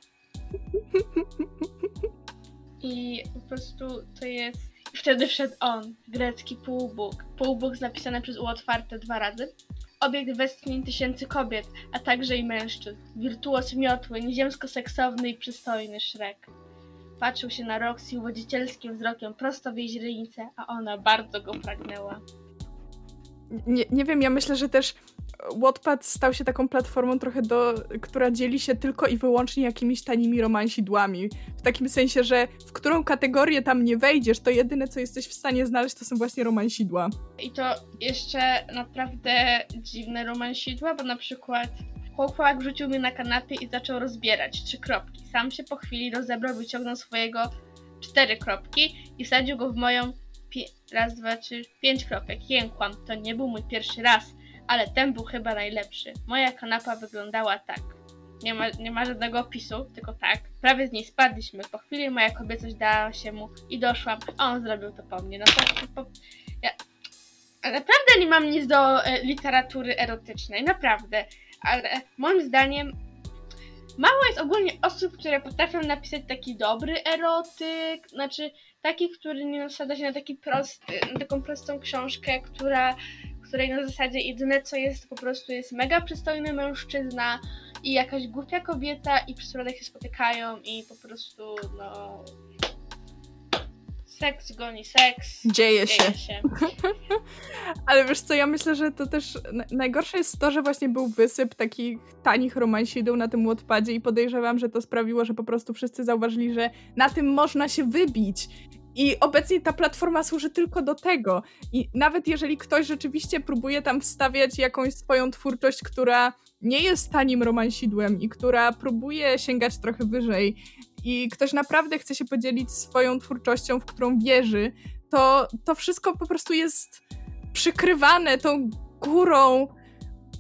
I po prostu to jest. Wtedy wszedł on, grecki półbóg. Półbóg napisany przez U otwarte dwa razy. Obiekt westchnień tysięcy kobiet, a także i mężczyzn. Wirtuos miotły, nieziemsko-seksowny i przystojny Szrek. Patrzył się na Roxy uwodzicielskim wzrokiem prosto w jej źrenicę, a ona bardzo go pragnęła. Nie, nie wiem, ja myślę, że też Wattpad stał się taką platformą trochę do, która dzieli się tylko i wyłącznie jakimiś tanimi romansidłami. W takim sensie, że w którą kategorię tam nie wejdziesz, to jedyne co jesteś w stanie znaleźć to są właśnie romansidła. I to jeszcze naprawdę dziwne romansidła, bo na przykład chłopak rzucił mnie na kanapie i zaczął rozbierać trzy kropki. Sam się po chwili rozebrał, wyciągnął swojego cztery kropki i wsadził go w moją raz, dwa, trzy, pięć kropek. Jękłam, to nie był mój pierwszy raz ale ten był chyba najlepszy. Moja kanapa wyglądała tak. Nie ma, nie ma żadnego opisu, tylko tak. Prawie z niej spadliśmy. Po chwili moja kobiecość dała się mu i doszłam, a on zrobił to po mnie. No to, po... ja... Naprawdę nie mam nic do e, literatury erotycznej, naprawdę. Ale moim zdaniem mało jest ogólnie osób, które potrafią napisać taki dobry erotyk, znaczy taki, który nie nasadza się na taki prosty, na taką prostą książkę, która której na zasadzie jedyne co jest po prostu jest mega przystojny mężczyzna i jakaś głupia kobieta i przy przyrodach się spotykają i po prostu no seks goni seks. Dzieje, się. się. Ale wiesz co, ja myślę, że to też najgorsze jest to, że właśnie był wysyp takich tanich romansideł na tym Wattpadzie i podejrzewam, że to sprawiło, że po prostu wszyscy zauważyli, że na tym można się wybić i obecnie ta platforma służy tylko do tego. I nawet jeżeli ktoś rzeczywiście próbuje tam wstawiać jakąś swoją twórczość, która nie jest tanim romansidłem i która próbuje sięgać trochę wyżej, i ktoś naprawdę chce się podzielić swoją twórczością, w którą wierzy, to to wszystko po prostu jest przykrywane tą górą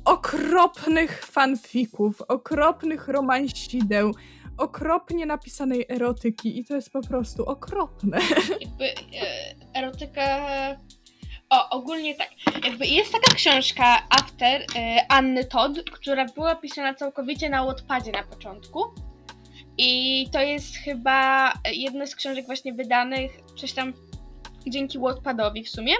okropnych fanfików, okropnych romansideł, okropnie napisanej erotyki i to jest po prostu okropne. Jakby e, erotyka... O, ogólnie tak. Jakby jest taka książka After e, Anny Todd, która była pisana całkowicie na Wattpadzie na początku. I to jest chyba jedna z książek właśnie wydanych coś tam dzięki Wattpadowi w sumie.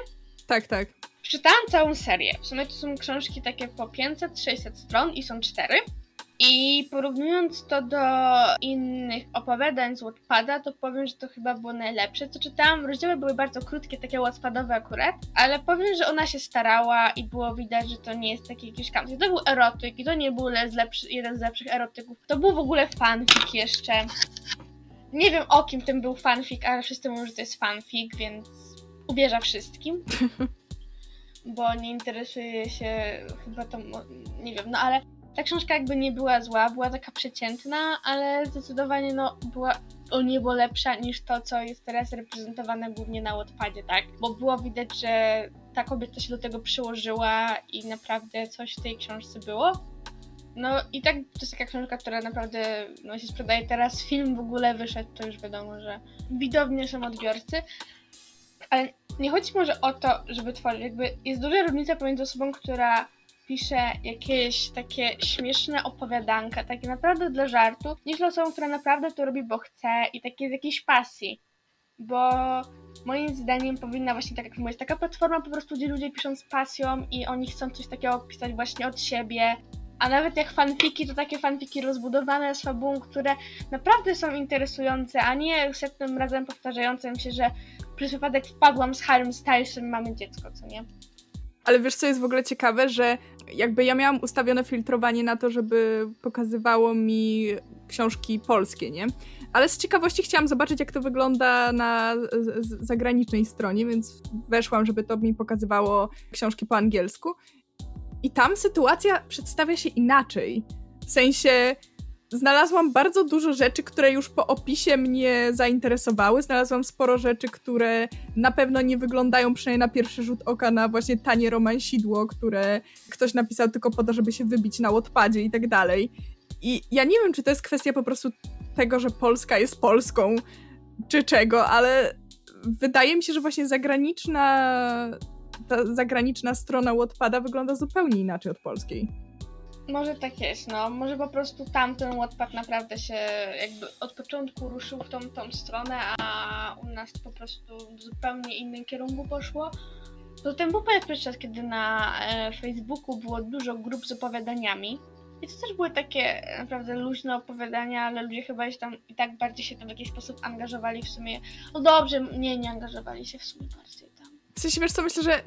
Tak, tak. Przeczytałam całą serię. W sumie to są książki takie po 500-600 stron i są cztery. I porównując to do innych opowiadań z Wattpada, to powiem, że to chyba było najlepsze. Co czytałam, rozdziały były bardzo krótkie, takie Wattpadowe akurat, ale powiem, że ona się starała i było widać, że to nie jest taki jakiś kamp. To był erotyk i to nie był jeden z lepszych erotyków. To był w ogóle fanfic jeszcze. Nie wiem o kim tym był fanfic, ale wszyscy mówią, że to jest fanfic, więc uwierza wszystkim. Bo nie interesuje się chyba to, nie wiem, no ale ta książka jakby nie była zła, była taka przeciętna, ale zdecydowanie no, była o niebo lepsza niż to, co jest teraz reprezentowane głównie na Wattpadzie, tak? Bo było widać, że ta kobieta się do tego przyłożyła i naprawdę coś w tej książce było. No i tak to jest taka książka, która naprawdę no, się sprzedaje teraz. Film w ogóle wyszedł, to już wiadomo, że widownie są odbiorcy. Ale nie chodzi może o to, żeby tworzyć. Jakby jest duża różnica pomiędzy osobą, która pisze jakieś takie śmieszne opowiadanka, takie naprawdę dla żartu, niż osobą, która naprawdę to robi, bo chce i takie z jakiejś pasji. Bo moim zdaniem powinna właśnie, tak jak mówić, taka platforma po prostu, gdzie ludzie piszą z pasją i oni chcą coś takiego pisać właśnie od siebie. A nawet jak fanfiki, to takie fanfiki rozbudowane z fabułą, które naprawdę są interesujące, a nie setnym razem powtarzającym się, że przez wypadek wpadłam z Harrym Stylesem mamy dziecko, co nie? Ale wiesz, co jest w ogóle ciekawe, że jakby ja miałam ustawione filtrowanie na to, żeby pokazywało mi książki polskie, nie? Ale z ciekawości chciałam zobaczyć, jak to wygląda na zagranicznej stronie, więc weszłam, żeby to mi pokazywało książki po angielsku. I tam sytuacja przedstawia się inaczej. W sensie znalazłam bardzo dużo rzeczy, które już po opisie mnie zainteresowały. Znalazłam sporo rzeczy, które na pewno nie wyglądają przynajmniej na pierwszy rzut oka na właśnie tanie romansidło, które ktoś napisał tylko po to, żeby się wybić na Wattpadzie i tak dalej. I ja nie wiem, czy to jest kwestia po prostu tego, że Polska jest Polską, czy czego, ale wydaje mi się, że właśnie zagraniczna ta zagraniczna strona Wattpada wygląda zupełnie inaczej od polskiej. Może tak jest, no. Może po prostu tamten Wattpad naprawdę się jakby od początku ruszył w tą, tą stronę, a u nas po prostu w zupełnie innym kierunku poszło. Potem był pewien czas, kiedy na e, Facebooku było dużo grup z opowiadaniami. I to też były takie naprawdę luźne opowiadania, ale ludzie chyba się tam i tak bardziej się tam w jakiś sposób angażowali w sumie. No dobrze, nie, nie angażowali się w sumie bardziej. W sensie, wiesz co, myślę, że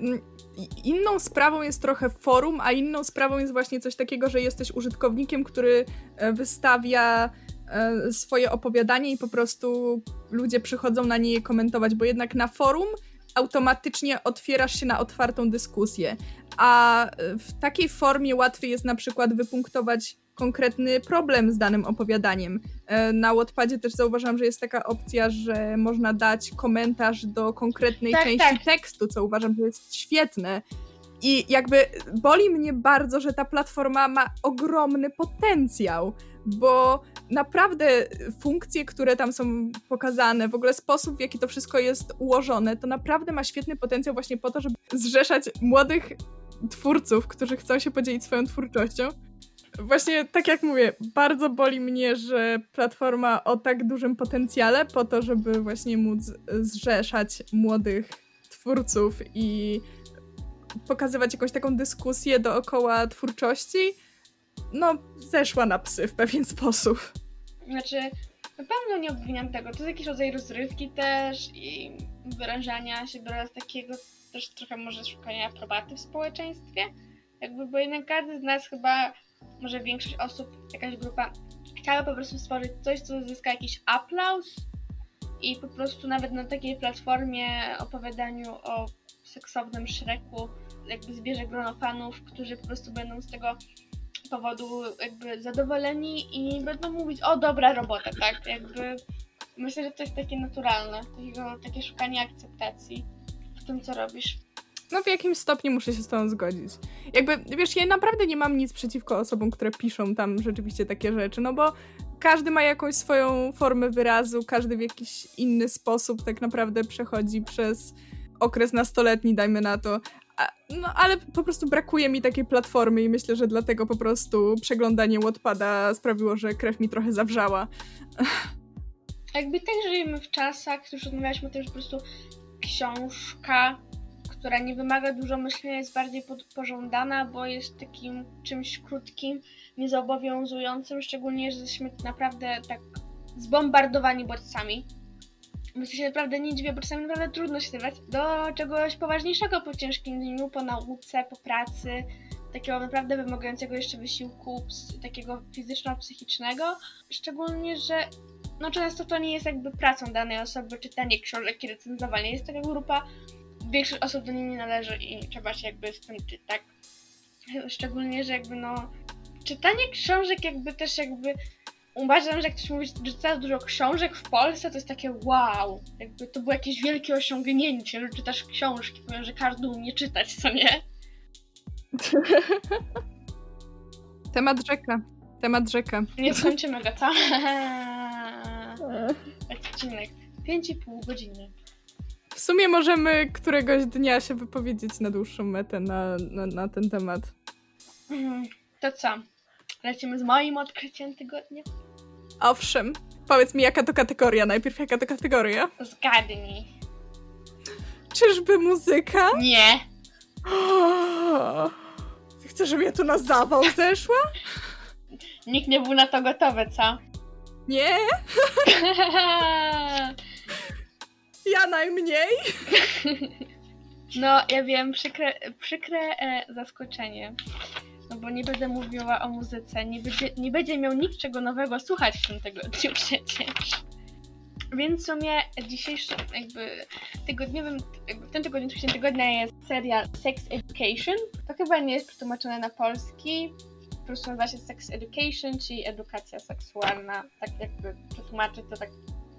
inną sprawą jest trochę forum, a inną sprawą jest właśnie coś takiego, że jesteś użytkownikiem, który e, wystawia e, swoje opowiadanie i po prostu ludzie przychodzą na nie komentować, bo jednak na forum automatycznie otwierasz się na otwartą dyskusję, a w takiej formie łatwiej jest na przykład wypunktować konkretny problem z danym opowiadaniem. E, na Wattpadzie też zauważam, że jest taka opcja, że można dać komentarz do konkretnej tak, części tak. tekstu, co uważam, że jest świetne. I jakby boli mnie bardzo, że ta platforma ma ogromny potencjał, bo naprawdę funkcje, które tam są pokazane, w ogóle sposób, w jaki to wszystko jest ułożone, to naprawdę ma świetny potencjał właśnie po to, żeby zrzeszać młodych twórców, którzy chcą się podzielić swoją twórczością Właśnie tak jak mówię, bardzo boli mnie, że platforma o tak dużym potencjale po to, żeby właśnie móc zrzeszać młodych twórców i pokazywać jakąś taką dyskusję dookoła twórczości, no zeszła na psy w pewien sposób. Znaczy, na pewno nie obwiniam tego. To jest jakiś rodzaj rozrywki też i wyrażania się bez takiego też trochę może szukania aprobaty w społeczeństwie. Jakby, bo jednak każdy z nas chyba może większość osób, jakaś grupa chciała po prostu stworzyć coś, co zyska jakiś aplauz i po prostu nawet na takiej platformie opowiadaniu o seksownym Shreku jakby zbierze grono fanów, którzy po prostu będą z tego powodu jakby zadowoleni i będą mówić, o dobra robota, tak? Jakby myślę, że to jest takie naturalne, takiego, takie szukanie akceptacji w tym, co robisz. No w jakimś stopniu muszę się z tą zgodzić. Jakby, wiesz, ja naprawdę nie mam nic przeciwko osobom, które piszą tam rzeczywiście takie rzeczy, no bo każdy ma jakąś swoją formę wyrazu, każdy w jakiś inny sposób tak naprawdę przechodzi przez okres nastoletni, dajmy na to. No, ale po prostu brakuje mi takiej platformy i myślę, że dlatego po prostu przeglądanie Wattpada sprawiło, że krew mi trochę zawrzała. Jakby tak żyjemy w czasach, już rozmawialiśmy o tym, że po prostu książka która nie wymaga dużo myślenia, jest bardziej pożądana, bo jest takim czymś krótkim, niezobowiązującym, szczególnie, że jesteśmy naprawdę tak zbombardowani bodźcami. Myślę, że naprawdę nie dziwię, bodźcami naprawdę trudno się zerwać do czegoś poważniejszego po ciężkim dniu, po nauce, po pracy, takiego naprawdę wymagającego jeszcze wysiłku takiego fizyczno-psychicznego. Szczególnie, że no często to nie jest jakby pracą danej osoby, czytanie książek i recenzowanie. Jest taka grupa większość osób do niej nie należy i trzeba się jakby z tym czytać. Tak? Szczególnie, że jakby no czytanie książek jakby też jakby uważam, że jak ktoś mówi, że czyta dużo książek w Polsce, to jest takie wow, jakby to było jakieś wielkie osiągnięcie, że czytasz książki, powiem, że każdy umie czytać, co nie? Temat rzeka. Temat rzeka. Nie skończymy go, co? Odcinek 5,5 godziny. W sumie możemy któregoś dnia się wypowiedzieć na dłuższą metę na, na, na ten temat. Mhm. To co? Lecimy z moim odkryciem tygodnia? Owszem. Powiedz mi, jaka to kategoria? Najpierw jaka to kategoria? Zgadnij. Czyżby muzyka? Nie. Ty chcesz, żebym ja tu na zawał zeszła? Nikt nie był na to gotowy, co? Nie, ja najmniej. No, ja wiem, przykre, przykre e, zaskoczenie. No bo nie będę mówiła o muzyce. Nie będzie, nie będzie miał nikt czego nowego słuchać w tym tygodniu przecież. Więc w sumie dzisiejszym jakby tygodniowym, jakby w tym tygodniu, trzecim tygodnia jest serial Sex Education. To chyba nie jest przetłumaczone na polski. Po prostu nazywa się Sex Education, czyli edukacja seksualna. Tak jakby przetłumaczyć to tak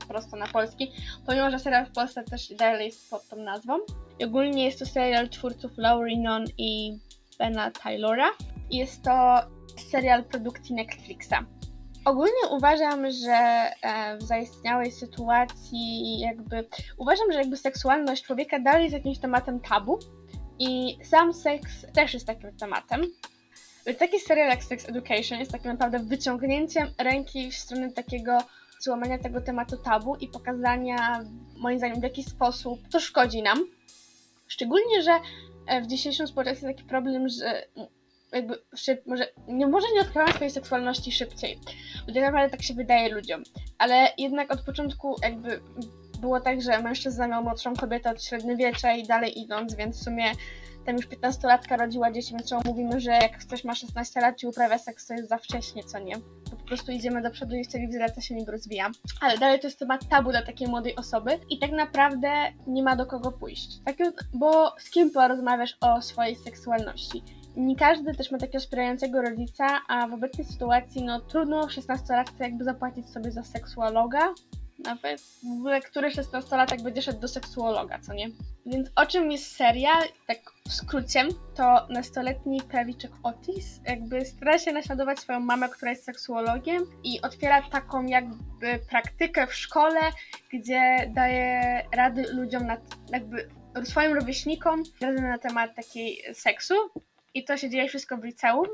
prosto na polski. Pomimo, że serial w Polsce też dalej jest pod tą nazwą. I ogólnie jest to serial twórców Laurie Non i Bena Taylora. Jest to serial produkcji Netflixa. Ogólnie uważam, że e, w zaistniałej sytuacji jakby uważam, że jakby seksualność człowieka dalej jest jakimś tematem tabu i sam seks też jest takim tematem. Taki serial jak Sex Education jest tak naprawdę wyciągnięciem ręki w stronę takiego złamania tego tematu tabu i pokazania, moim zdaniem, w jaki sposób to szkodzi nam. Szczególnie, że e, w dzisiejszym społeczeństwie jest taki problem, że jakby szyb, może, nie, może nie odkrywamy swojej seksualności szybciej, bo tak naprawdę tak się wydaje ludziom, ale jednak od początku jakby było tak, że mężczyzna miał młodszą kobietę od średniowiecza i dalej idąc, więc w sumie tam już 15-latka rodziła dzieci, więc czemu mówimy, że jak ktoś ma 16 lat i uprawia seks, to jest za wcześnie, co nie? Prostu idziemy do przodu i cywilizacja się niby rozwija. Ale dalej to jest temat tabu dla takiej młodej osoby i tak naprawdę nie ma do kogo pójść. Tak, bo z kim porozmawiasz o swojej seksualności? nie każdy też ma takiego wspierającego rodzica, a w obecnej sytuacji no trudno 16-latce jakby zapłacić sobie za seksuologa. Nawet w ogóle który 16-latek będzie szedł do seksuologa, co nie? Więc o czym jest serial? Tak w skrócie, to nastoletni prawiczek Otis jakby stara się naśladować swoją mamę, która jest seksuologiem i otwiera taką jakby praktykę w szkole, gdzie daje rady ludziom, na, jakby swoim rówieśnikom rady na temat takiej seksu i to się dzieje wszystko w liceum.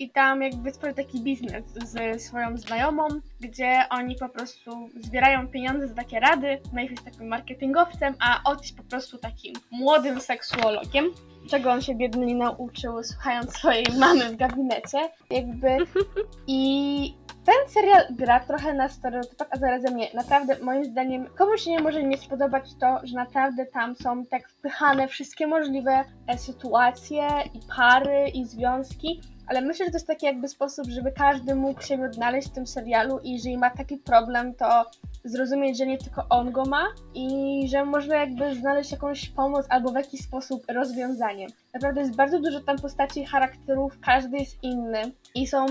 I tam jakby stworzył taki biznes z swoją znajomą, gdzie oni po prostu zbierają pieniądze za takie rady. Maeve jest takim marketingowcem, a Otis po prostu takim młodym seksuologiem. Czego on się biedny nie nauczył, słuchając swojej mamy w gabinecie. Jakby. I ten serial gra trochę na stereotypach, a zarazem nie. Naprawdę, moim zdaniem, komuś się nie może nie spodobać to, że naprawdę tam są tak wpychane wszystkie możliwe e, sytuacje i pary i związki, ale myślę, że to jest taki jakby sposób, żeby każdy mógł się odnaleźć w tym serialu i jeżeli ma taki problem, to zrozumieć, że nie tylko on go ma i że można jakby znaleźć jakąś pomoc albo w jakiś sposób rozwiązanie. Naprawdę jest bardzo dużo tam postaci charakterów, każdy jest inny i są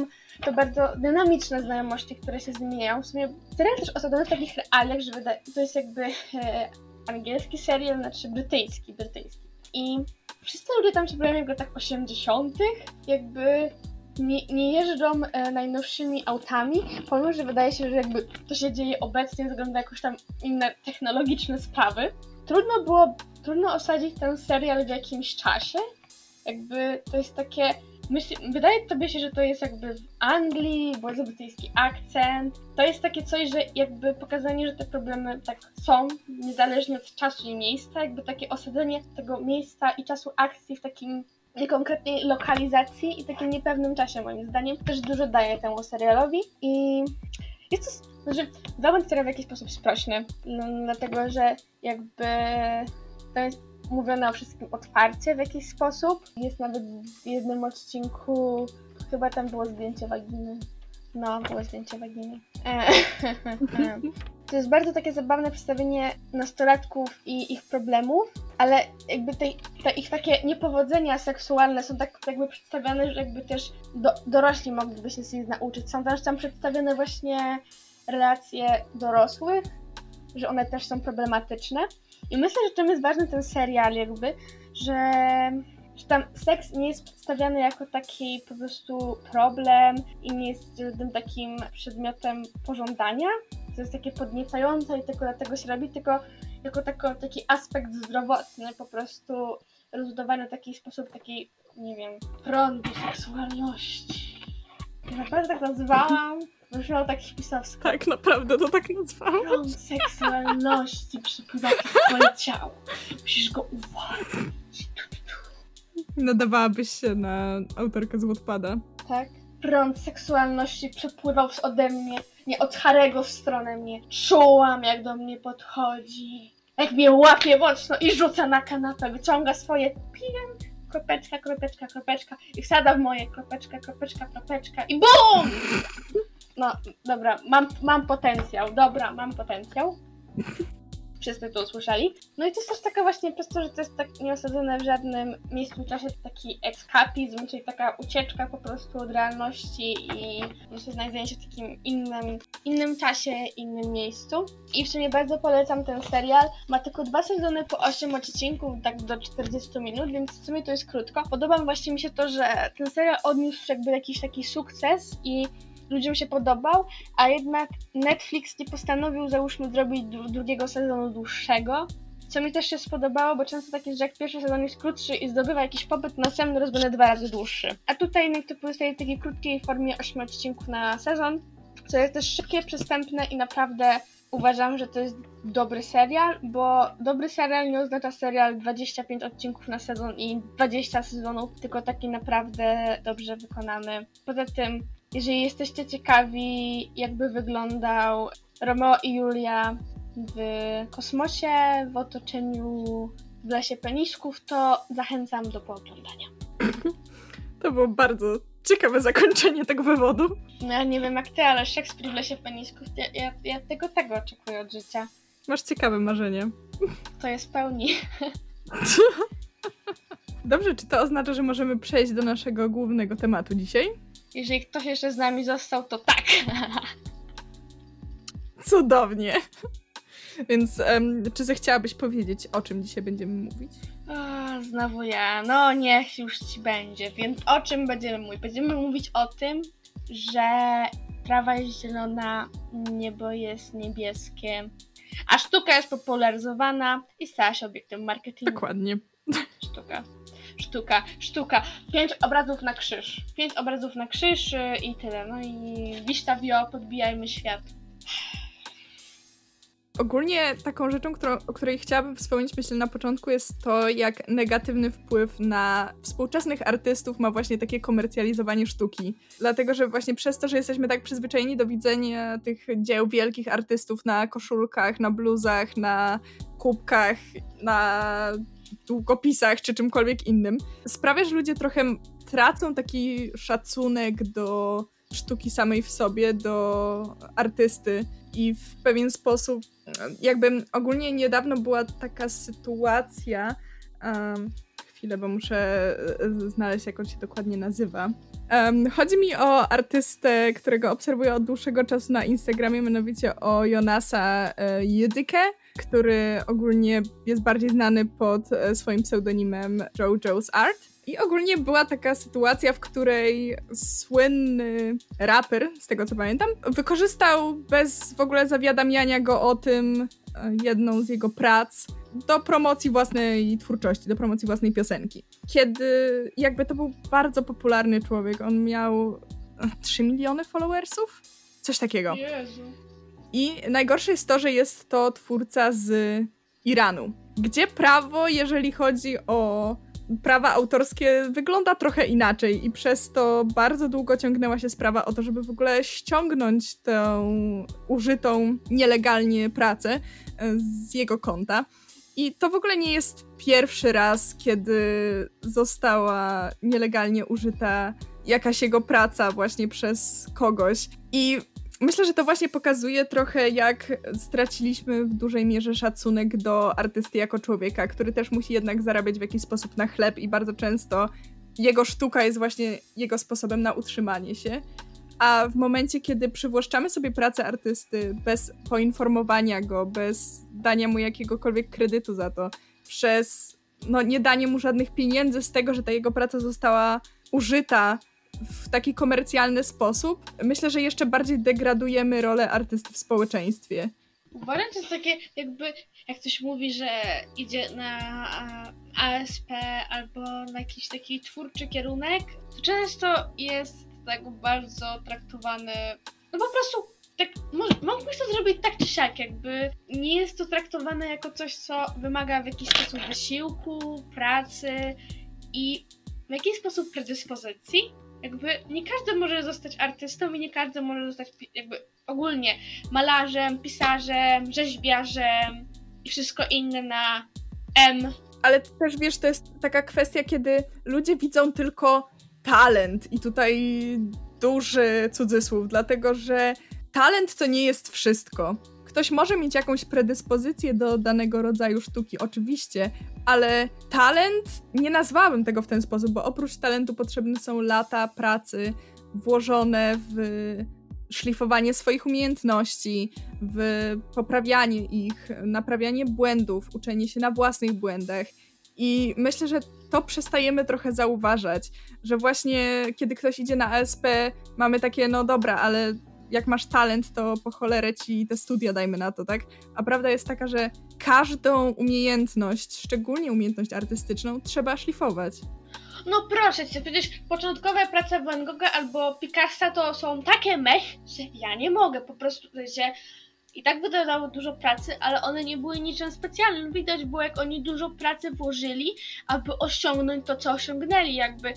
to bardzo dynamiczne znajomości, które się zmieniają. W sumie serial też osadzony w takich realiach, że to jest jakby e, angielski serial, znaczy brytyjski, brytyjski. I wszyscy ludzie tam się pojawiają w latach 80., jakby nie, nie jeżdżą e, najnowszymi autami, pomimo, że wydaje się, że jakby to się dzieje obecnie wygląda jakoś tam inne technologiczne sprawy. Trudno było, trudno osadzić ten serial w jakimś czasie. Jakby to jest takie Myśl, wydaje tobie się, że to jest jakby w Anglii, bardzo brytyjski akcent. To jest takie coś, że jakby pokazanie, że te problemy tak są, niezależnie od czasu i miejsca, jakby takie osadzenie tego miejsca i czasu akcji w takim niekonkretnej lokalizacji i takim niepewnym czasie, moim zdaniem, też dużo daje temu serialowi i jest to, znaczy, zamęt serial w jakiś sposób sprośny, no, dlatego, że jakby to jest mówione o wszystkim otwarcie w jakiś sposób. Jest nawet w jednym odcinku, chyba tam było zdjęcie waginy. No, było zdjęcie waginy. E, to jest bardzo takie zabawne przedstawienie nastolatków i ich problemów, ale jakby te, te ich takie niepowodzenia seksualne są tak jakby przedstawiane, że jakby też do, dorośli mogliby się z nich nauczyć. Są też tam przedstawione właśnie relacje dorosłych, że one też są problematyczne. I myślę, że czym jest ważny ten serial, jakby, że że tam seks nie jest przedstawiany jako taki po prostu problem i nie jest żadnym takim przedmiotem pożądania. To jest takie podniecające i tylko dlatego się robi, tylko jako tako, taki aspekt zdrowotny, po prostu rozbudowany w taki sposób, taki, nie wiem, prądu seksualności. Naprawdę tak nazwałam. Brzmiało tak pisowsko. Tak, naprawdę to tak nazwałam. Prąd seksualności przypływa przez twoje ciało. Musisz go uwolnić. Nadawałabyś się na autorkę z Wattpada. Tak? Prąd seksualności przepływał ode mnie, nie od Harego w stronę mnie. Czułam, jak do mnie podchodzi. Jak mnie łapie mocno i rzuca na kanapę, wyciąga swoje pijem, kropeczka, kropeczka, kropeczka i wsada w moje kropeczka, kropeczka, kropeczka i BUM! No, dobra, mam, mam potencjał, dobra, mam potencjał. Wszyscy to usłyszeli. No i to jest też taka właśnie przez to, że to jest tak nieosadzone w żadnym miejscu czasie taki eskapizm, czyli taka ucieczka po prostu od realności i myślę, znajdzienie się w takim innym, innym czasie, innym miejscu. I w sumie bardzo polecam ten serial. Ma tylko dwa sezony po 8 odcinków, tak do 40 minut, więc w sumie to jest krótko. Podoba mi się to, że ten serial odniósł jakby jakiś taki sukces i ludziom się podobał, a jednak Netflix nie postanowił, załóżmy, zrobić drugiego sezonu dłuższego. Co mi też się spodobało, bo często tak jest, że jak pierwszy sezon jest krótszy i zdobywa jakiś popyt, następny raz będzie dwa razy dłuższy. A tutaj to pozostaje w takiej krótkiej formie 8 odcinków na sezon, co jest też szybkie, przystępne i naprawdę uważam, że to jest dobry serial, bo dobry serial nie oznacza serial 25 odcinków na sezon i 20 sezonów, tylko taki naprawdę dobrze wykonany. Poza tym jeżeli jesteście ciekawi, jakby wyglądał Romeo i Julia w kosmosie, w otoczeniu w lesie penisków, to zachęcam do pooglądania. To było bardzo ciekawe zakończenie tego wywodu. No ja nie wiem jak ty, ale Szekspir w lesie penisków, ja, ja, ja tego tego oczekuję od życia. Masz ciekawe marzenie. To jest pełni. Dobrze, czy to oznacza, że możemy przejść do naszego głównego tematu dzisiaj? Jeżeli ktoś jeszcze z nami został, to tak. Cudownie. Więc um, czy zechciałabyś powiedzieć, o czym dzisiaj będziemy mówić? O, znowu ja. No niech już ci będzie. Więc o czym będziemy mówić? Będziemy mówić o tym, że trawa jest zielona, niebo jest niebieskie, a sztuka jest popularyzowana i stała się obiektem marketingu. Dokładnie. Sztuka sztuka, sztuka. Pięć obrazów na krzyż. Pięć obrazów na krzyż y, i tyle. No i wiszta wio, podbijajmy świat. Ogólnie taką rzeczą, którą, o której chciałabym wspomnieć, myślę, na początku jest to, jak negatywny wpływ na współczesnych artystów ma właśnie takie komercjalizowanie sztuki. Dlatego, że właśnie przez to, że jesteśmy tak przyzwyczajeni do widzenia tych dzieł wielkich artystów na koszulkach, na bluzach, na kubkach, na długopisach czy czymkolwiek innym, sprawia, że ludzie trochę tracą taki szacunek do sztuki samej w sobie, do artysty i w pewien sposób, jakby ogólnie niedawno była taka sytuacja, um, chwilę, bo muszę e, znaleźć, jak on się dokładnie nazywa. Um, chodzi mi o artystę, którego obserwuję od dłuższego czasu na Instagramie, mianowicie o Jonasa e, Judykę, który ogólnie jest bardziej znany pod e, swoim pseudonimem JoJo's Art. I ogólnie była taka sytuacja, w której słynny raper, z tego co pamiętam, wykorzystał bez w ogóle zawiadamiania go o tym e, jedną z jego prac do promocji własnej twórczości, do promocji własnej piosenki. Kiedy jakby to był bardzo popularny człowiek, on miał 3 miliony followersów? Coś takiego. Jezu. I najgorsze jest to, że jest to twórca z Iranu, gdzie prawo, jeżeli chodzi o prawa autorskie, wygląda trochę inaczej i przez to bardzo długo ciągnęła się sprawa o to, żeby w ogóle ściągnąć tę użytą nielegalnie pracę e, z jego konta. I to w ogóle nie jest pierwszy raz, kiedy została nielegalnie użyta jakaś jego praca właśnie przez kogoś. I myślę, że to właśnie pokazuje trochę, jak straciliśmy w dużej mierze szacunek do artysty jako człowieka, który też musi jednak zarabiać w jakiś sposób na chleb i bardzo często jego sztuka jest właśnie jego sposobem na utrzymanie się. A w momencie, kiedy przywłaszczamy sobie pracę artysty bez poinformowania go, bez dania mu jakiegokolwiek kredytu za to, przez no, nie danie mu żadnych pieniędzy z tego, że ta jego praca została użyta w taki komercjalny sposób, myślę, że jeszcze bardziej degradujemy rolę artysty w społeczeństwie. To jest takie jakby, jak ktoś mówi, że idzie na ASP albo na jakiś taki twórczy kierunek, to często jest tak bardzo traktowany, no po prostu tak, mógłbyś to zrobić tak czy siak, jakby nie jest to traktowane jako coś, co wymaga w jakiś sposób wysiłku, pracy i w jakiś sposób predyspozycji. Jakby nie każdy może zostać artystą i nie każdy może zostać jakby ogólnie malarzem, pisarzem, rzeźbiarzem i wszystko inne na M. Ale też wiesz, to jest taka kwestia, kiedy ludzie widzą tylko talent i tutaj duży cudzysłów, dlatego że talent to nie jest wszystko. Ktoś może mieć jakąś predyspozycję do danego rodzaju sztuki, oczywiście, ale talent nie nazwałabym tego w ten sposób, bo oprócz talentu potrzebne są lata pracy włożone w szlifowanie swoich umiejętności, w poprawianie ich, naprawianie błędów, uczenie się na własnych błędach. I myślę, że to przestajemy trochę zauważać, że właśnie kiedy ktoś idzie na ASP, mamy takie, no dobra, ale jak masz talent, to po cholerę ci te studia dajmy na to, tak? A prawda jest taka, że każdą umiejętność, szczególnie umiejętność artystyczną, trzeba szlifować. No proszę cię, przecież początkowe prace Van Gogha albo Picassa to są takie mech, że ja nie mogę po prostu, że i tak wydawało dużo pracy, ale one nie były niczym specjalnym. Widać było, jak oni dużo pracy włożyli, aby osiągnąć to, co osiągnęli. Jakby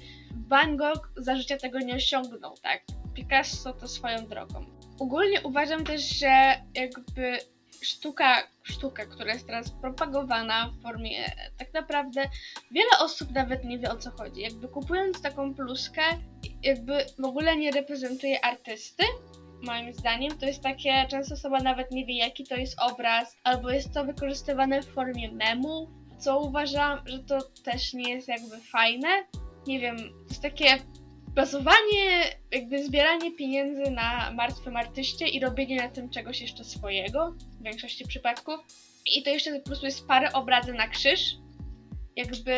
Van Gogh za życia tego nie osiągnął, tak? Picasso to swoją drogą. Ogólnie uważam też, że jakby sztuka, sztuka, która jest teraz propagowana w formie tak naprawdę wiele osób nawet nie wie o co chodzi. Jakby kupując taką pluskę, jakby w ogóle nie reprezentuje artysty, moim zdaniem. To jest takie, często osoba nawet nie wie jaki to jest obraz, albo jest to wykorzystywane w formie memu, co uważam, że to też nie jest jakby fajne. Nie wiem, to jest takie bazowanie, jakby zbieranie pieniędzy na martwym artyście i robienie na tym czegoś jeszcze swojego, w większości przypadków. I to jeszcze po prostu jest parę obrazy na krzyż. Jakby...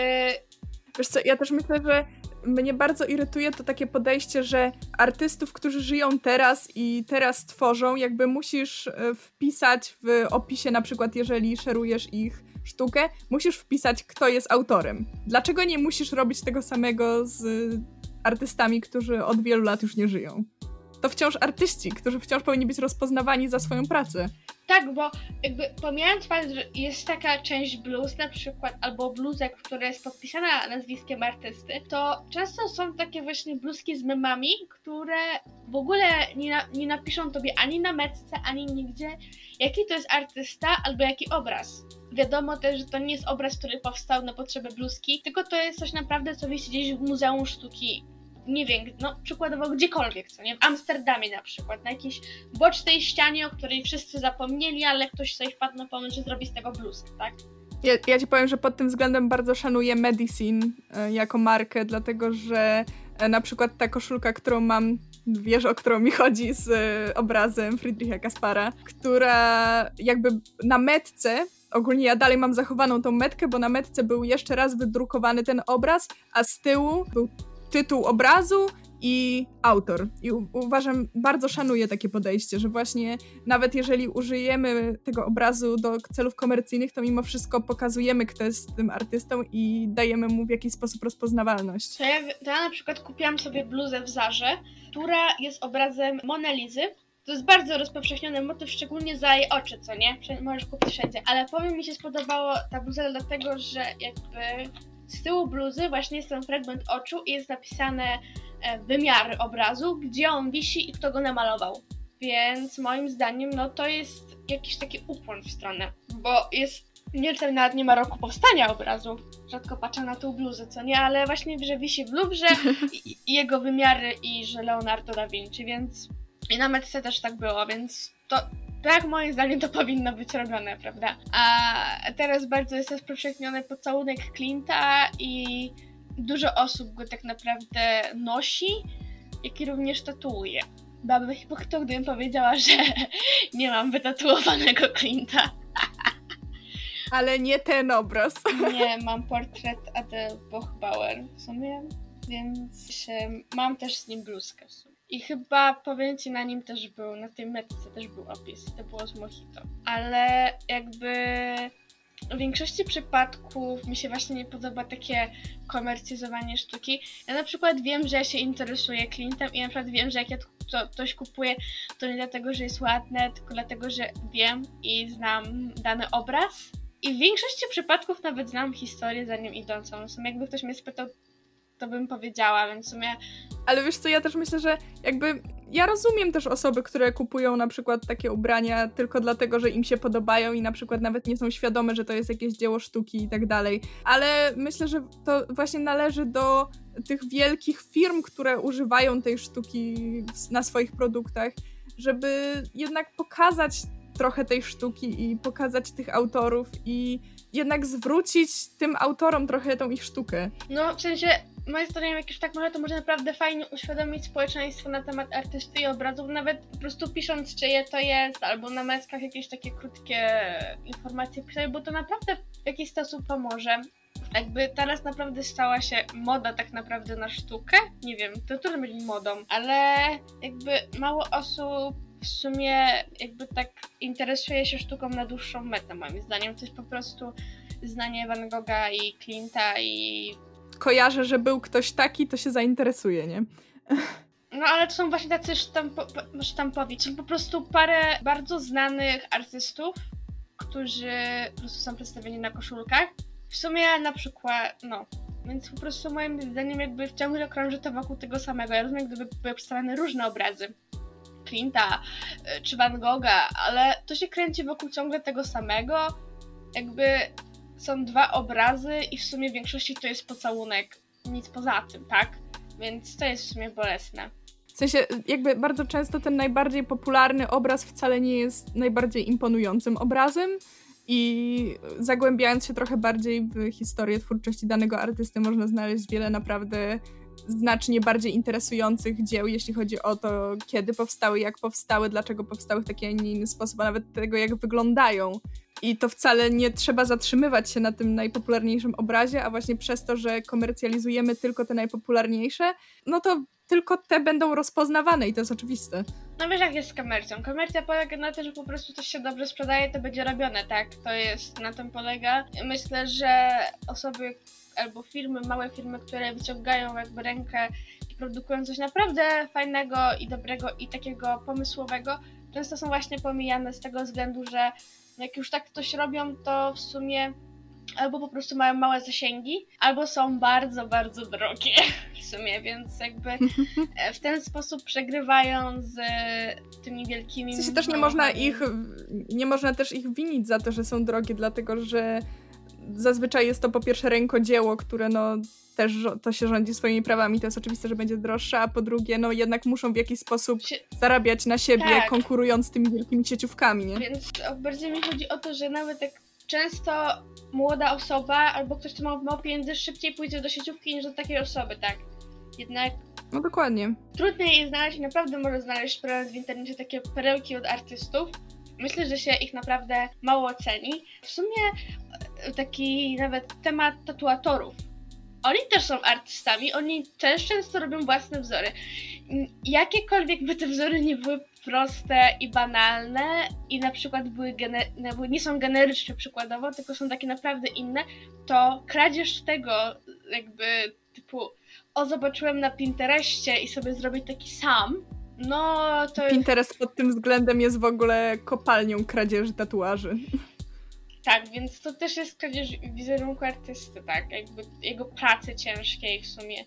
Wiesz co, ja też myślę, że mnie bardzo irytuje to takie podejście, że artystów, którzy żyją teraz i teraz tworzą, jakby musisz e, wpisać w opisie, na przykład jeżeli szerujesz ich sztukę, musisz wpisać, kto jest autorem. Dlaczego nie musisz robić tego samego z artystami, którzy od wielu lat już nie żyją? To wciąż artyści, którzy wciąż powinni być rozpoznawani za swoją pracę. Tak, bo jakby pomijając fakt, że jest taka część blues na przykład, albo bluzek, która jest podpisana nazwiskiem artysty, to często są takie właśnie bluzki z memami, które w ogóle nie, na, nie napiszą tobie ani na metce, ani nigdzie, jaki to jest artysta, albo jaki obraz. Wiadomo też, że to nie jest obraz, który powstał na potrzeby bluzki, tylko to jest coś naprawdę, co wisi gdzieś w Muzeum Sztuki nie wiem, no przykładowo gdziekolwiek, co nie? W Amsterdamie na przykład, na jakiejś bocznej ścianie, o której wszyscy zapomnieli, ale ktoś sobie wpadł na pomysł, że zrobi z tego bluzkę, tak? Ja, ja ci powiem, że pod tym względem bardzo szanuję Medicine e, jako markę, dlatego że e, na przykład ta koszulka, którą mam, wiesz o którą mi chodzi z e, obrazem Friedricha Kaspara, która jakby na metce ogólnie ja dalej mam zachowaną tą metkę, bo na metce był jeszcze raz wydrukowany ten obraz, a z tyłu był tytuł obrazu i autor. I u- uważam, bardzo szanuję takie podejście, że właśnie nawet jeżeli użyjemy tego obrazu do celów komercyjnych, to mimo wszystko pokazujemy, kto jest tym artystą i dajemy mu w jakiś sposób rozpoznawalność. To ja, to ja na przykład kupiłam sobie bluzę w Zarze, która jest obrazem Monalizy, to jest bardzo rozpowszechniony motyw, szczególnie za jej oczy, co nie? Możesz kupić wszędzie. Ale powiem, mi się spodobało ta bluza dlatego, że jakby z tyłu bluzy właśnie jest ten fragment oczu i jest napisane e, wymiary obrazu, gdzie on wisi i kto go namalował. Więc moim zdaniem, no to jest jakiś taki ukłon w stronę, bo jest nie wiem, nawet nie ma roku powstania obrazu. Rzadko patrzę na tą bluzę, co nie, ale właśnie, że wisi w i, i jego wymiary i że Leonardo da Vinci, więc i na metce też tak było, więc to tak moim zdaniem to powinno być robione, prawda? A teraz bardzo jest rozpowszechniony pocałunek Clint'a i dużo osób go tak naprawdę nosi, jak i również tatuuje. Byłabym hipokrytą, gdybym powiedziała, że nie mam wytatuowanego Clint'a. Ale nie ten obraz. Nie, mam portret Adele Bochbauer w sumie, więc mam też z nim bluzkę w sumie. I chyba powiem ci, na nim też był, na tej metce też był opis. To było z Mojito. Ale jakby w większości przypadków mi się właśnie nie podoba takie komercyzowanie sztuki. Ja na przykład wiem, że ja się interesuję Clintem i na przykład wiem, że jak ja to, coś kupuję, to nie dlatego, że jest ładne, tylko dlatego, że wiem i znam dany obraz. I w większości przypadków nawet znam historię za nim idącą. Sumie jakby ktoś mnie spytał, to bym powiedziała, więc w sumie... Ale wiesz co, ja też myślę, że jakby ja rozumiem też osoby, które kupują na przykład takie ubrania tylko dlatego, że im się podobają i na przykład nawet nie są świadome, że to jest jakieś dzieło sztuki i tak dalej. Ale myślę, że to właśnie należy do tych wielkich firm, które używają tej sztuki na swoich produktach, żeby jednak pokazać trochę tej sztuki i pokazać tych autorów i jednak zwrócić tym autorom trochę tą ich sztukę. No, w sensie moim zdaniem, jak już tak może, to może naprawdę fajnie uświadomić społeczeństwo na temat artysty i obrazów, nawet po prostu pisząc, czyje to jest, albo na meskach jakieś takie krótkie informacje pisać, bo to naprawdę w jakiś sposób pomoże. Jakby teraz naprawdę stała się moda tak naprawdę na sztukę. Nie wiem, to trudno być modą, ale jakby mało osób w sumie jakby tak interesuje się sztuką na dłuższą metę, moim zdaniem. To jest po prostu znanie Van Gogha i Klinta i kojarzę, że był ktoś taki, to się zainteresuje, nie? No ale to są właśnie tacy sztampo, sztampowi. Są po prostu parę bardzo znanych artystów, którzy po prostu są przedstawieni na koszulkach. W sumie na przykład, no, więc po prostu moim zdaniem jakby ciągle krąży to wokół tego samego. Ja rozumiem, gdyby były przedstawiane różne obrazy. Clint'a e, czy Van Gogha, ale to się kręci wokół ciągle tego samego. Jakby są dwa obrazy i w sumie w większości to jest pocałunek. Nic poza tym, tak? Więc to jest w sumie bolesne. W sensie, jakby bardzo często ten najbardziej popularny obraz wcale nie jest najbardziej imponującym obrazem. I zagłębiając się trochę bardziej w historię twórczości danego artysty, można znaleźć wiele naprawdę znacznie bardziej interesujących dzieł, jeśli chodzi o to, kiedy powstały, jak powstały, dlaczego powstały w taki, a nie inny sposób, a nawet tego, jak wyglądają. I to wcale nie trzeba zatrzymywać się na tym najpopularniejszym obrazie, a właśnie przez to, że komercjalizujemy tylko te najpopularniejsze, no to tylko te będą rozpoznawane i to jest oczywiste. No wiesz jak jest z komercją. Komercja polega na tym, że po prostu coś się dobrze sprzedaje, to będzie robione, tak? To jest, na tym polega. Myślę, że osoby albo firmy, małe firmy, które wyciągają jakby rękę i produkują coś naprawdę fajnego i dobrego i takiego pomysłowego, często są właśnie pomijane z tego względu, że jak już tak coś robią, to w sumie albo po prostu mają małe zasięgi, albo są bardzo, bardzo drogie w sumie, więc jakby w ten sposób przegrywają z tymi wielkimi... W sensie też nie można ich, nie można też ich winić za to, że są drogie, dlatego że zazwyczaj jest to po pierwsze rękodzieło, które no też to się rządzi swoimi prawami, to jest oczywiste, że będzie droższe, a po drugie, no jednak muszą w jakiś sposób zarabiać na siebie, tak. konkurując z tymi wielkimi sieciówkami, nie? Więc bardziej mi chodzi o to, że nawet jak często młoda osoba albo ktoś, kto ma mało pieniędzy, szybciej pójdzie do sieciówki niż do takiej osoby, tak? Jednak no dokładnie. Trudniej jest znaleźć, naprawdę może znaleźć w internecie takie perełki od artystów. Myślę, że się ich naprawdę mało ceni. W sumie taki nawet temat tatuatorów oni też są artystami, oni też często robią własne wzory. Jakiekolwiek by te wzory nie były proste i banalne i na przykład były gener- nie są generyczne przykładowo, tylko są takie naprawdę inne, to kradzież tego jakby typu o zobaczyłem na Pinterestie i sobie zrobić taki sam, no to... Pinterest pod tym względem jest w ogóle kopalnią kradzieży tatuaży. Tak, więc to też jest kradzież wizerunku artysty, tak? Jakby jego pracy ciężkiej w sumie.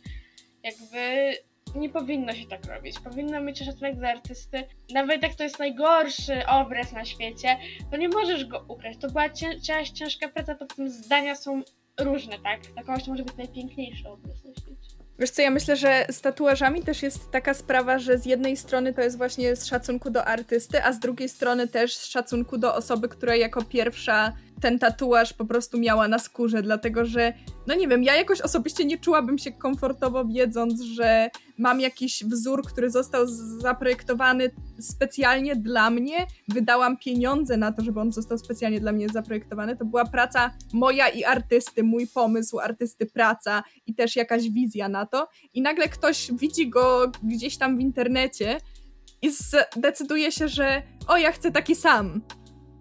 Jakby nie powinno się tak robić. Powinno mieć szacunek za artysty. Nawet jak to jest najgorszy obraz na świecie, to nie możesz go ukraść. To była cię ciężka praca, to tym zdania są różne, tak? Dla to może być najpiękniejszy obraz na świecie. Wiesz co, ja myślę, że z tatuażami też jest taka sprawa, że z jednej strony to jest właśnie z szacunku do artysty, a z drugiej strony też z szacunku do osoby, która jako pierwsza ten tatuaż po prostu miała na skórze, dlatego że, no nie wiem, ja jakoś osobiście nie czułabym się komfortowo wiedząc, że mam jakiś wzór, który został zaprojektowany specjalnie dla mnie, wydałam pieniądze na to, żeby on został specjalnie dla mnie zaprojektowany. To była praca moja i artysty, mój pomysł, artysty praca i też jakaś wizja na to. I nagle ktoś widzi go gdzieś tam w internecie i zdecyduje się, że o, ja chcę taki sam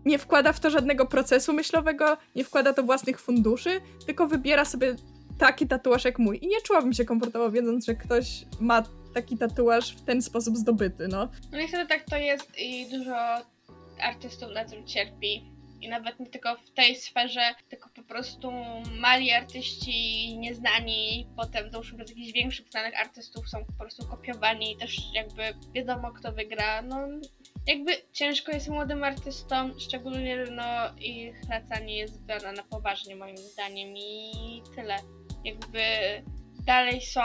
nie wkłada w to żadnego procesu myślowego, nie wkłada to własnych funduszy, tylko wybiera sobie taki tatuaż jak mój. I nie czułabym się komfortowo wiedząc, że ktoś ma taki tatuaż w ten sposób zdobyty, no. No niestety tak to jest i dużo artystów na tym cierpi. I nawet nie tylko w tej sferze, tylko po prostu mali artyści nieznani, potem dołóżmy do jakichś większych znanych artystów są po prostu kopiowani i też jakby wiadomo kto wygra. No jakby ciężko jest młodym artystom, szczególnie no ich praca nie jest brana na poważnie moim zdaniem i tyle. Jakby dalej są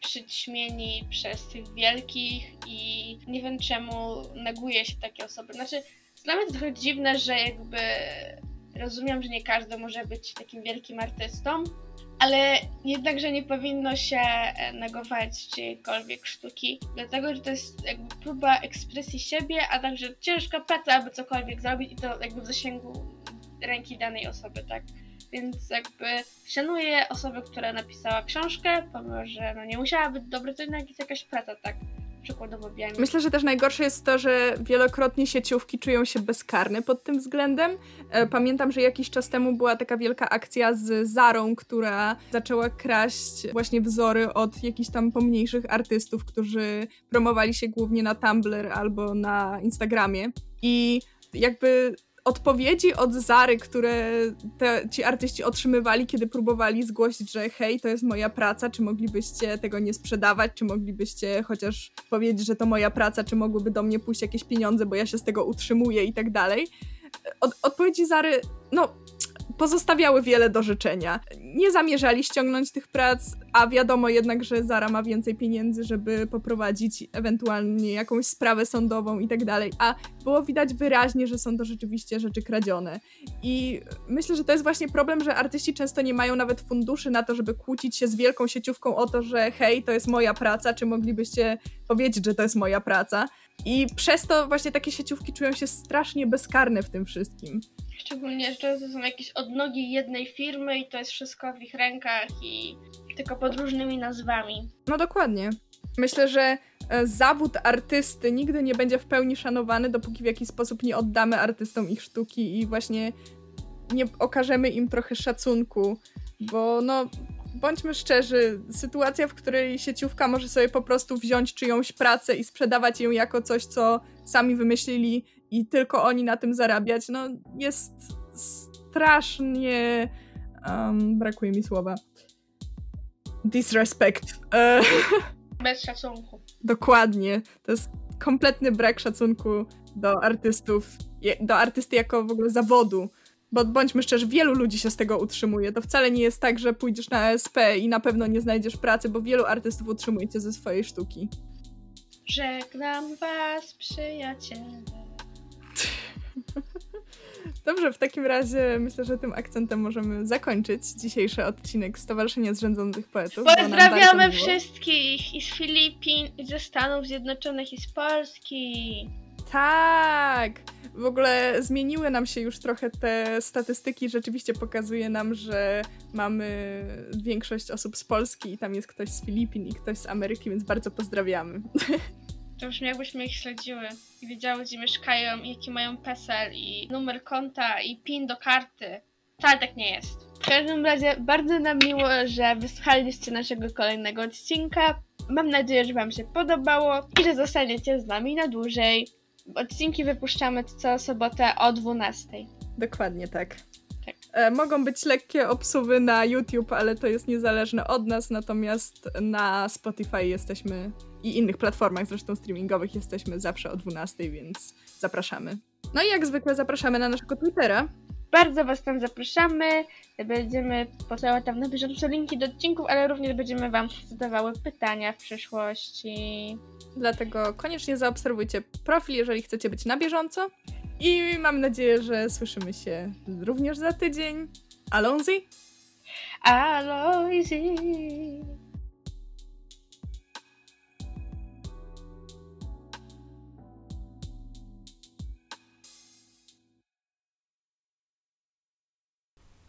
przyćmieni przez tych wielkich i nie wiem czemu neguje się takie osoby. Znaczy, dla mnie to trochę dziwne, że jakby rozumiem, że nie każdy może być takim wielkim artystą, ale jednakże nie powinno się e, negować czyjejkolwiek sztuki, dlatego że to jest jakby próba ekspresji siebie, a także ciężka praca, aby cokolwiek zrobić i to jakby w zasięgu ręki danej osoby, tak? Więc jakby szanuję osobę, która napisała książkę, pomimo że no nie musiała być dobra, to jednak jest jakaś praca, tak? przykładowo Myślę, że też najgorsze jest to, że wielokrotnie sieciówki czują się bezkarne pod tym względem. E, pamiętam, że jakiś czas temu była taka wielka akcja z Zarą, która zaczęła kraść właśnie wzory od jakichś tam pomniejszych artystów, którzy promowali się głównie na Tumblr albo na Instagramie. I jakby odpowiedzi od Zary, które te, ci artyści otrzymywali, kiedy próbowali zgłosić, że hej, to jest moja praca, czy moglibyście tego nie sprzedawać, czy moglibyście chociaż powiedzieć, że to moja praca, czy mogłyby do mnie pójść jakieś pieniądze, bo ja się z tego utrzymuję i tak dalej. Od, odpowiedzi Zary, no pozostawiały wiele do życzenia. Nie zamierzali ściągnąć tych prac, a wiadomo jednak, że Zara ma więcej pieniędzy, żeby poprowadzić ewentualnie jakąś sprawę sądową i tak dalej, a było widać wyraźnie, że są to rzeczywiście rzeczy kradzione. I myślę, że to jest właśnie problem, że artyści często nie mają nawet funduszy na to, żeby kłócić się z wielką sieciówką o to, że hej, to jest moja praca, czy moglibyście powiedzieć, że to jest moja praca. I przez to właśnie takie sieciówki czują się strasznie bezkarne w tym wszystkim. Szczególnie, że są jakieś odnogi jednej firmy i to jest wszystko w ich rękach i tylko pod różnymi nazwami. No dokładnie. Myślę, że e, zawód artysty nigdy nie będzie w pełni szanowany, dopóki w jakiś sposób nie oddamy artystom ich sztuki i właśnie nie okażemy im trochę szacunku, bo no bądźmy szczerzy, sytuacja, w której sieciówka może sobie po prostu wziąć czyjąś pracę i sprzedawać ją jako coś, co sami wymyślili i tylko oni na tym zarabiać, no jest strasznie. Um, brakuje mi słowa. Disrespect. E, Bez szacunku. Dokładnie. To jest kompletny brak szacunku do artystów, do artysty jako w ogóle zawodu. Bo bądźmy szczerzy, wielu ludzi się z tego utrzymuje. To wcale nie jest tak, że pójdziesz na ESP i na pewno nie znajdziesz pracy, bo wielu artystów utrzymuje cię ze swojej sztuki. Żegnam was, przyjaciele. Dobrze, w takim razie myślę, że tym akcentem możemy zakończyć dzisiejszy odcinek Stowarzyszenia Zrzędzących Poetów. Pozdrawiamy wszystkich i z Filipin, i ze Stanów Zjednoczonych, i z Polski. Tak! W ogóle zmieniły nam się już trochę te statystyki. Rzeczywiście pokazuje nam, że mamy większość osób z Polski i tam jest ktoś z Filipin i ktoś z Ameryki, więc bardzo pozdrawiamy. To brzmi jakbyśmy ich śledziły i wiedziały, gdzie mieszkają, i jaki mają PESEL, i numer konta, i PIN do karty. Wcale tak nie jest. W każdym razie bardzo nam miło, że wysłuchaliście naszego kolejnego odcinka. Mam nadzieję, że Wam się podobało i że zostaniecie z nami na dłużej. Odcinki wypuszczamy co sobotę o 12. Dokładnie tak. E, mogą być lekkie obsuwy na YouTube, ale to jest niezależne od nas, natomiast na Spotify jesteśmy i innych platformach zresztą streamingowych jesteśmy zawsze o 12, więc zapraszamy. No i jak zwykle zapraszamy na naszego Twittera. Bardzo Was tam zapraszamy. Będziemy posyłać tam na bieżąco linki do odcinków, ale również będziemy Wam zadawały pytania w przyszłości. Dlatego koniecznie zaobserwujcie profil, jeżeli chcecie być na bieżąco. I mam nadzieję, że słyszymy się również za tydzień. Alonzi? Alonzi!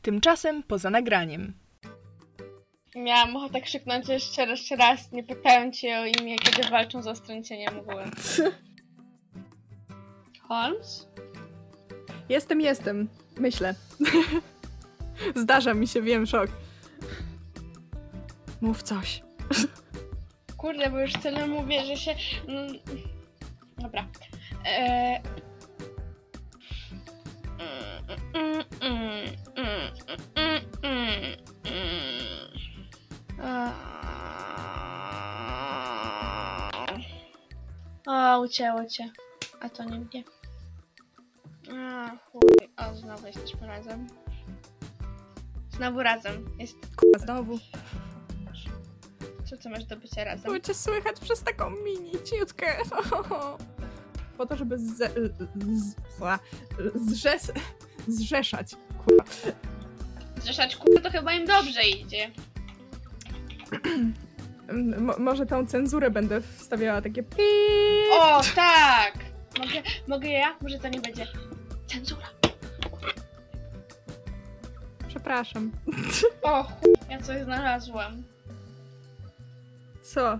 Tymczasem poza nagraniem. Miałam ochotę krzyknąć jeszcze raz, jeszcze raz nie pytają cię o imię, kiedy walczą z ostręcieniem mgły. Holmes? Jestem, jestem. Myślę. Zdarza mi się, wiem, szok. Mów coś. Kurde, bo już tyle mówię, że się... mm, Dobra. Eee... Mm, mm, mm, mm, mm, mm. O, ucięło cię. A to nie mnie. A, chuj. O, znowu jesteśmy razem. Znowu razem. Jest... Kurwa, znowu. Co ty masz do bycia razem? Było cię słychać przez taką mini ciutkę. Po to, żeby z, z, zrzes, zrzeszać. Kurwa. Zrzeszać kurwa to chyba im dobrze idzie. Może tą cenzurę będę wstawiała takie pi. O, tak! Mogę, mogę ja? Może to nie będzie cenzura. Przepraszam. O, chuj, ja coś znalazłam. Co?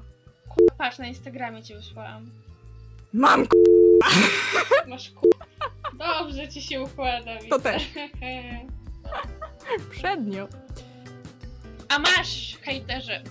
Kurwa, patrz, na Instagramie ci wysłałam. Mam k- Masz kurwa. Dobrze ci się układa, widzę. To też. przednio. A masz, hejterze,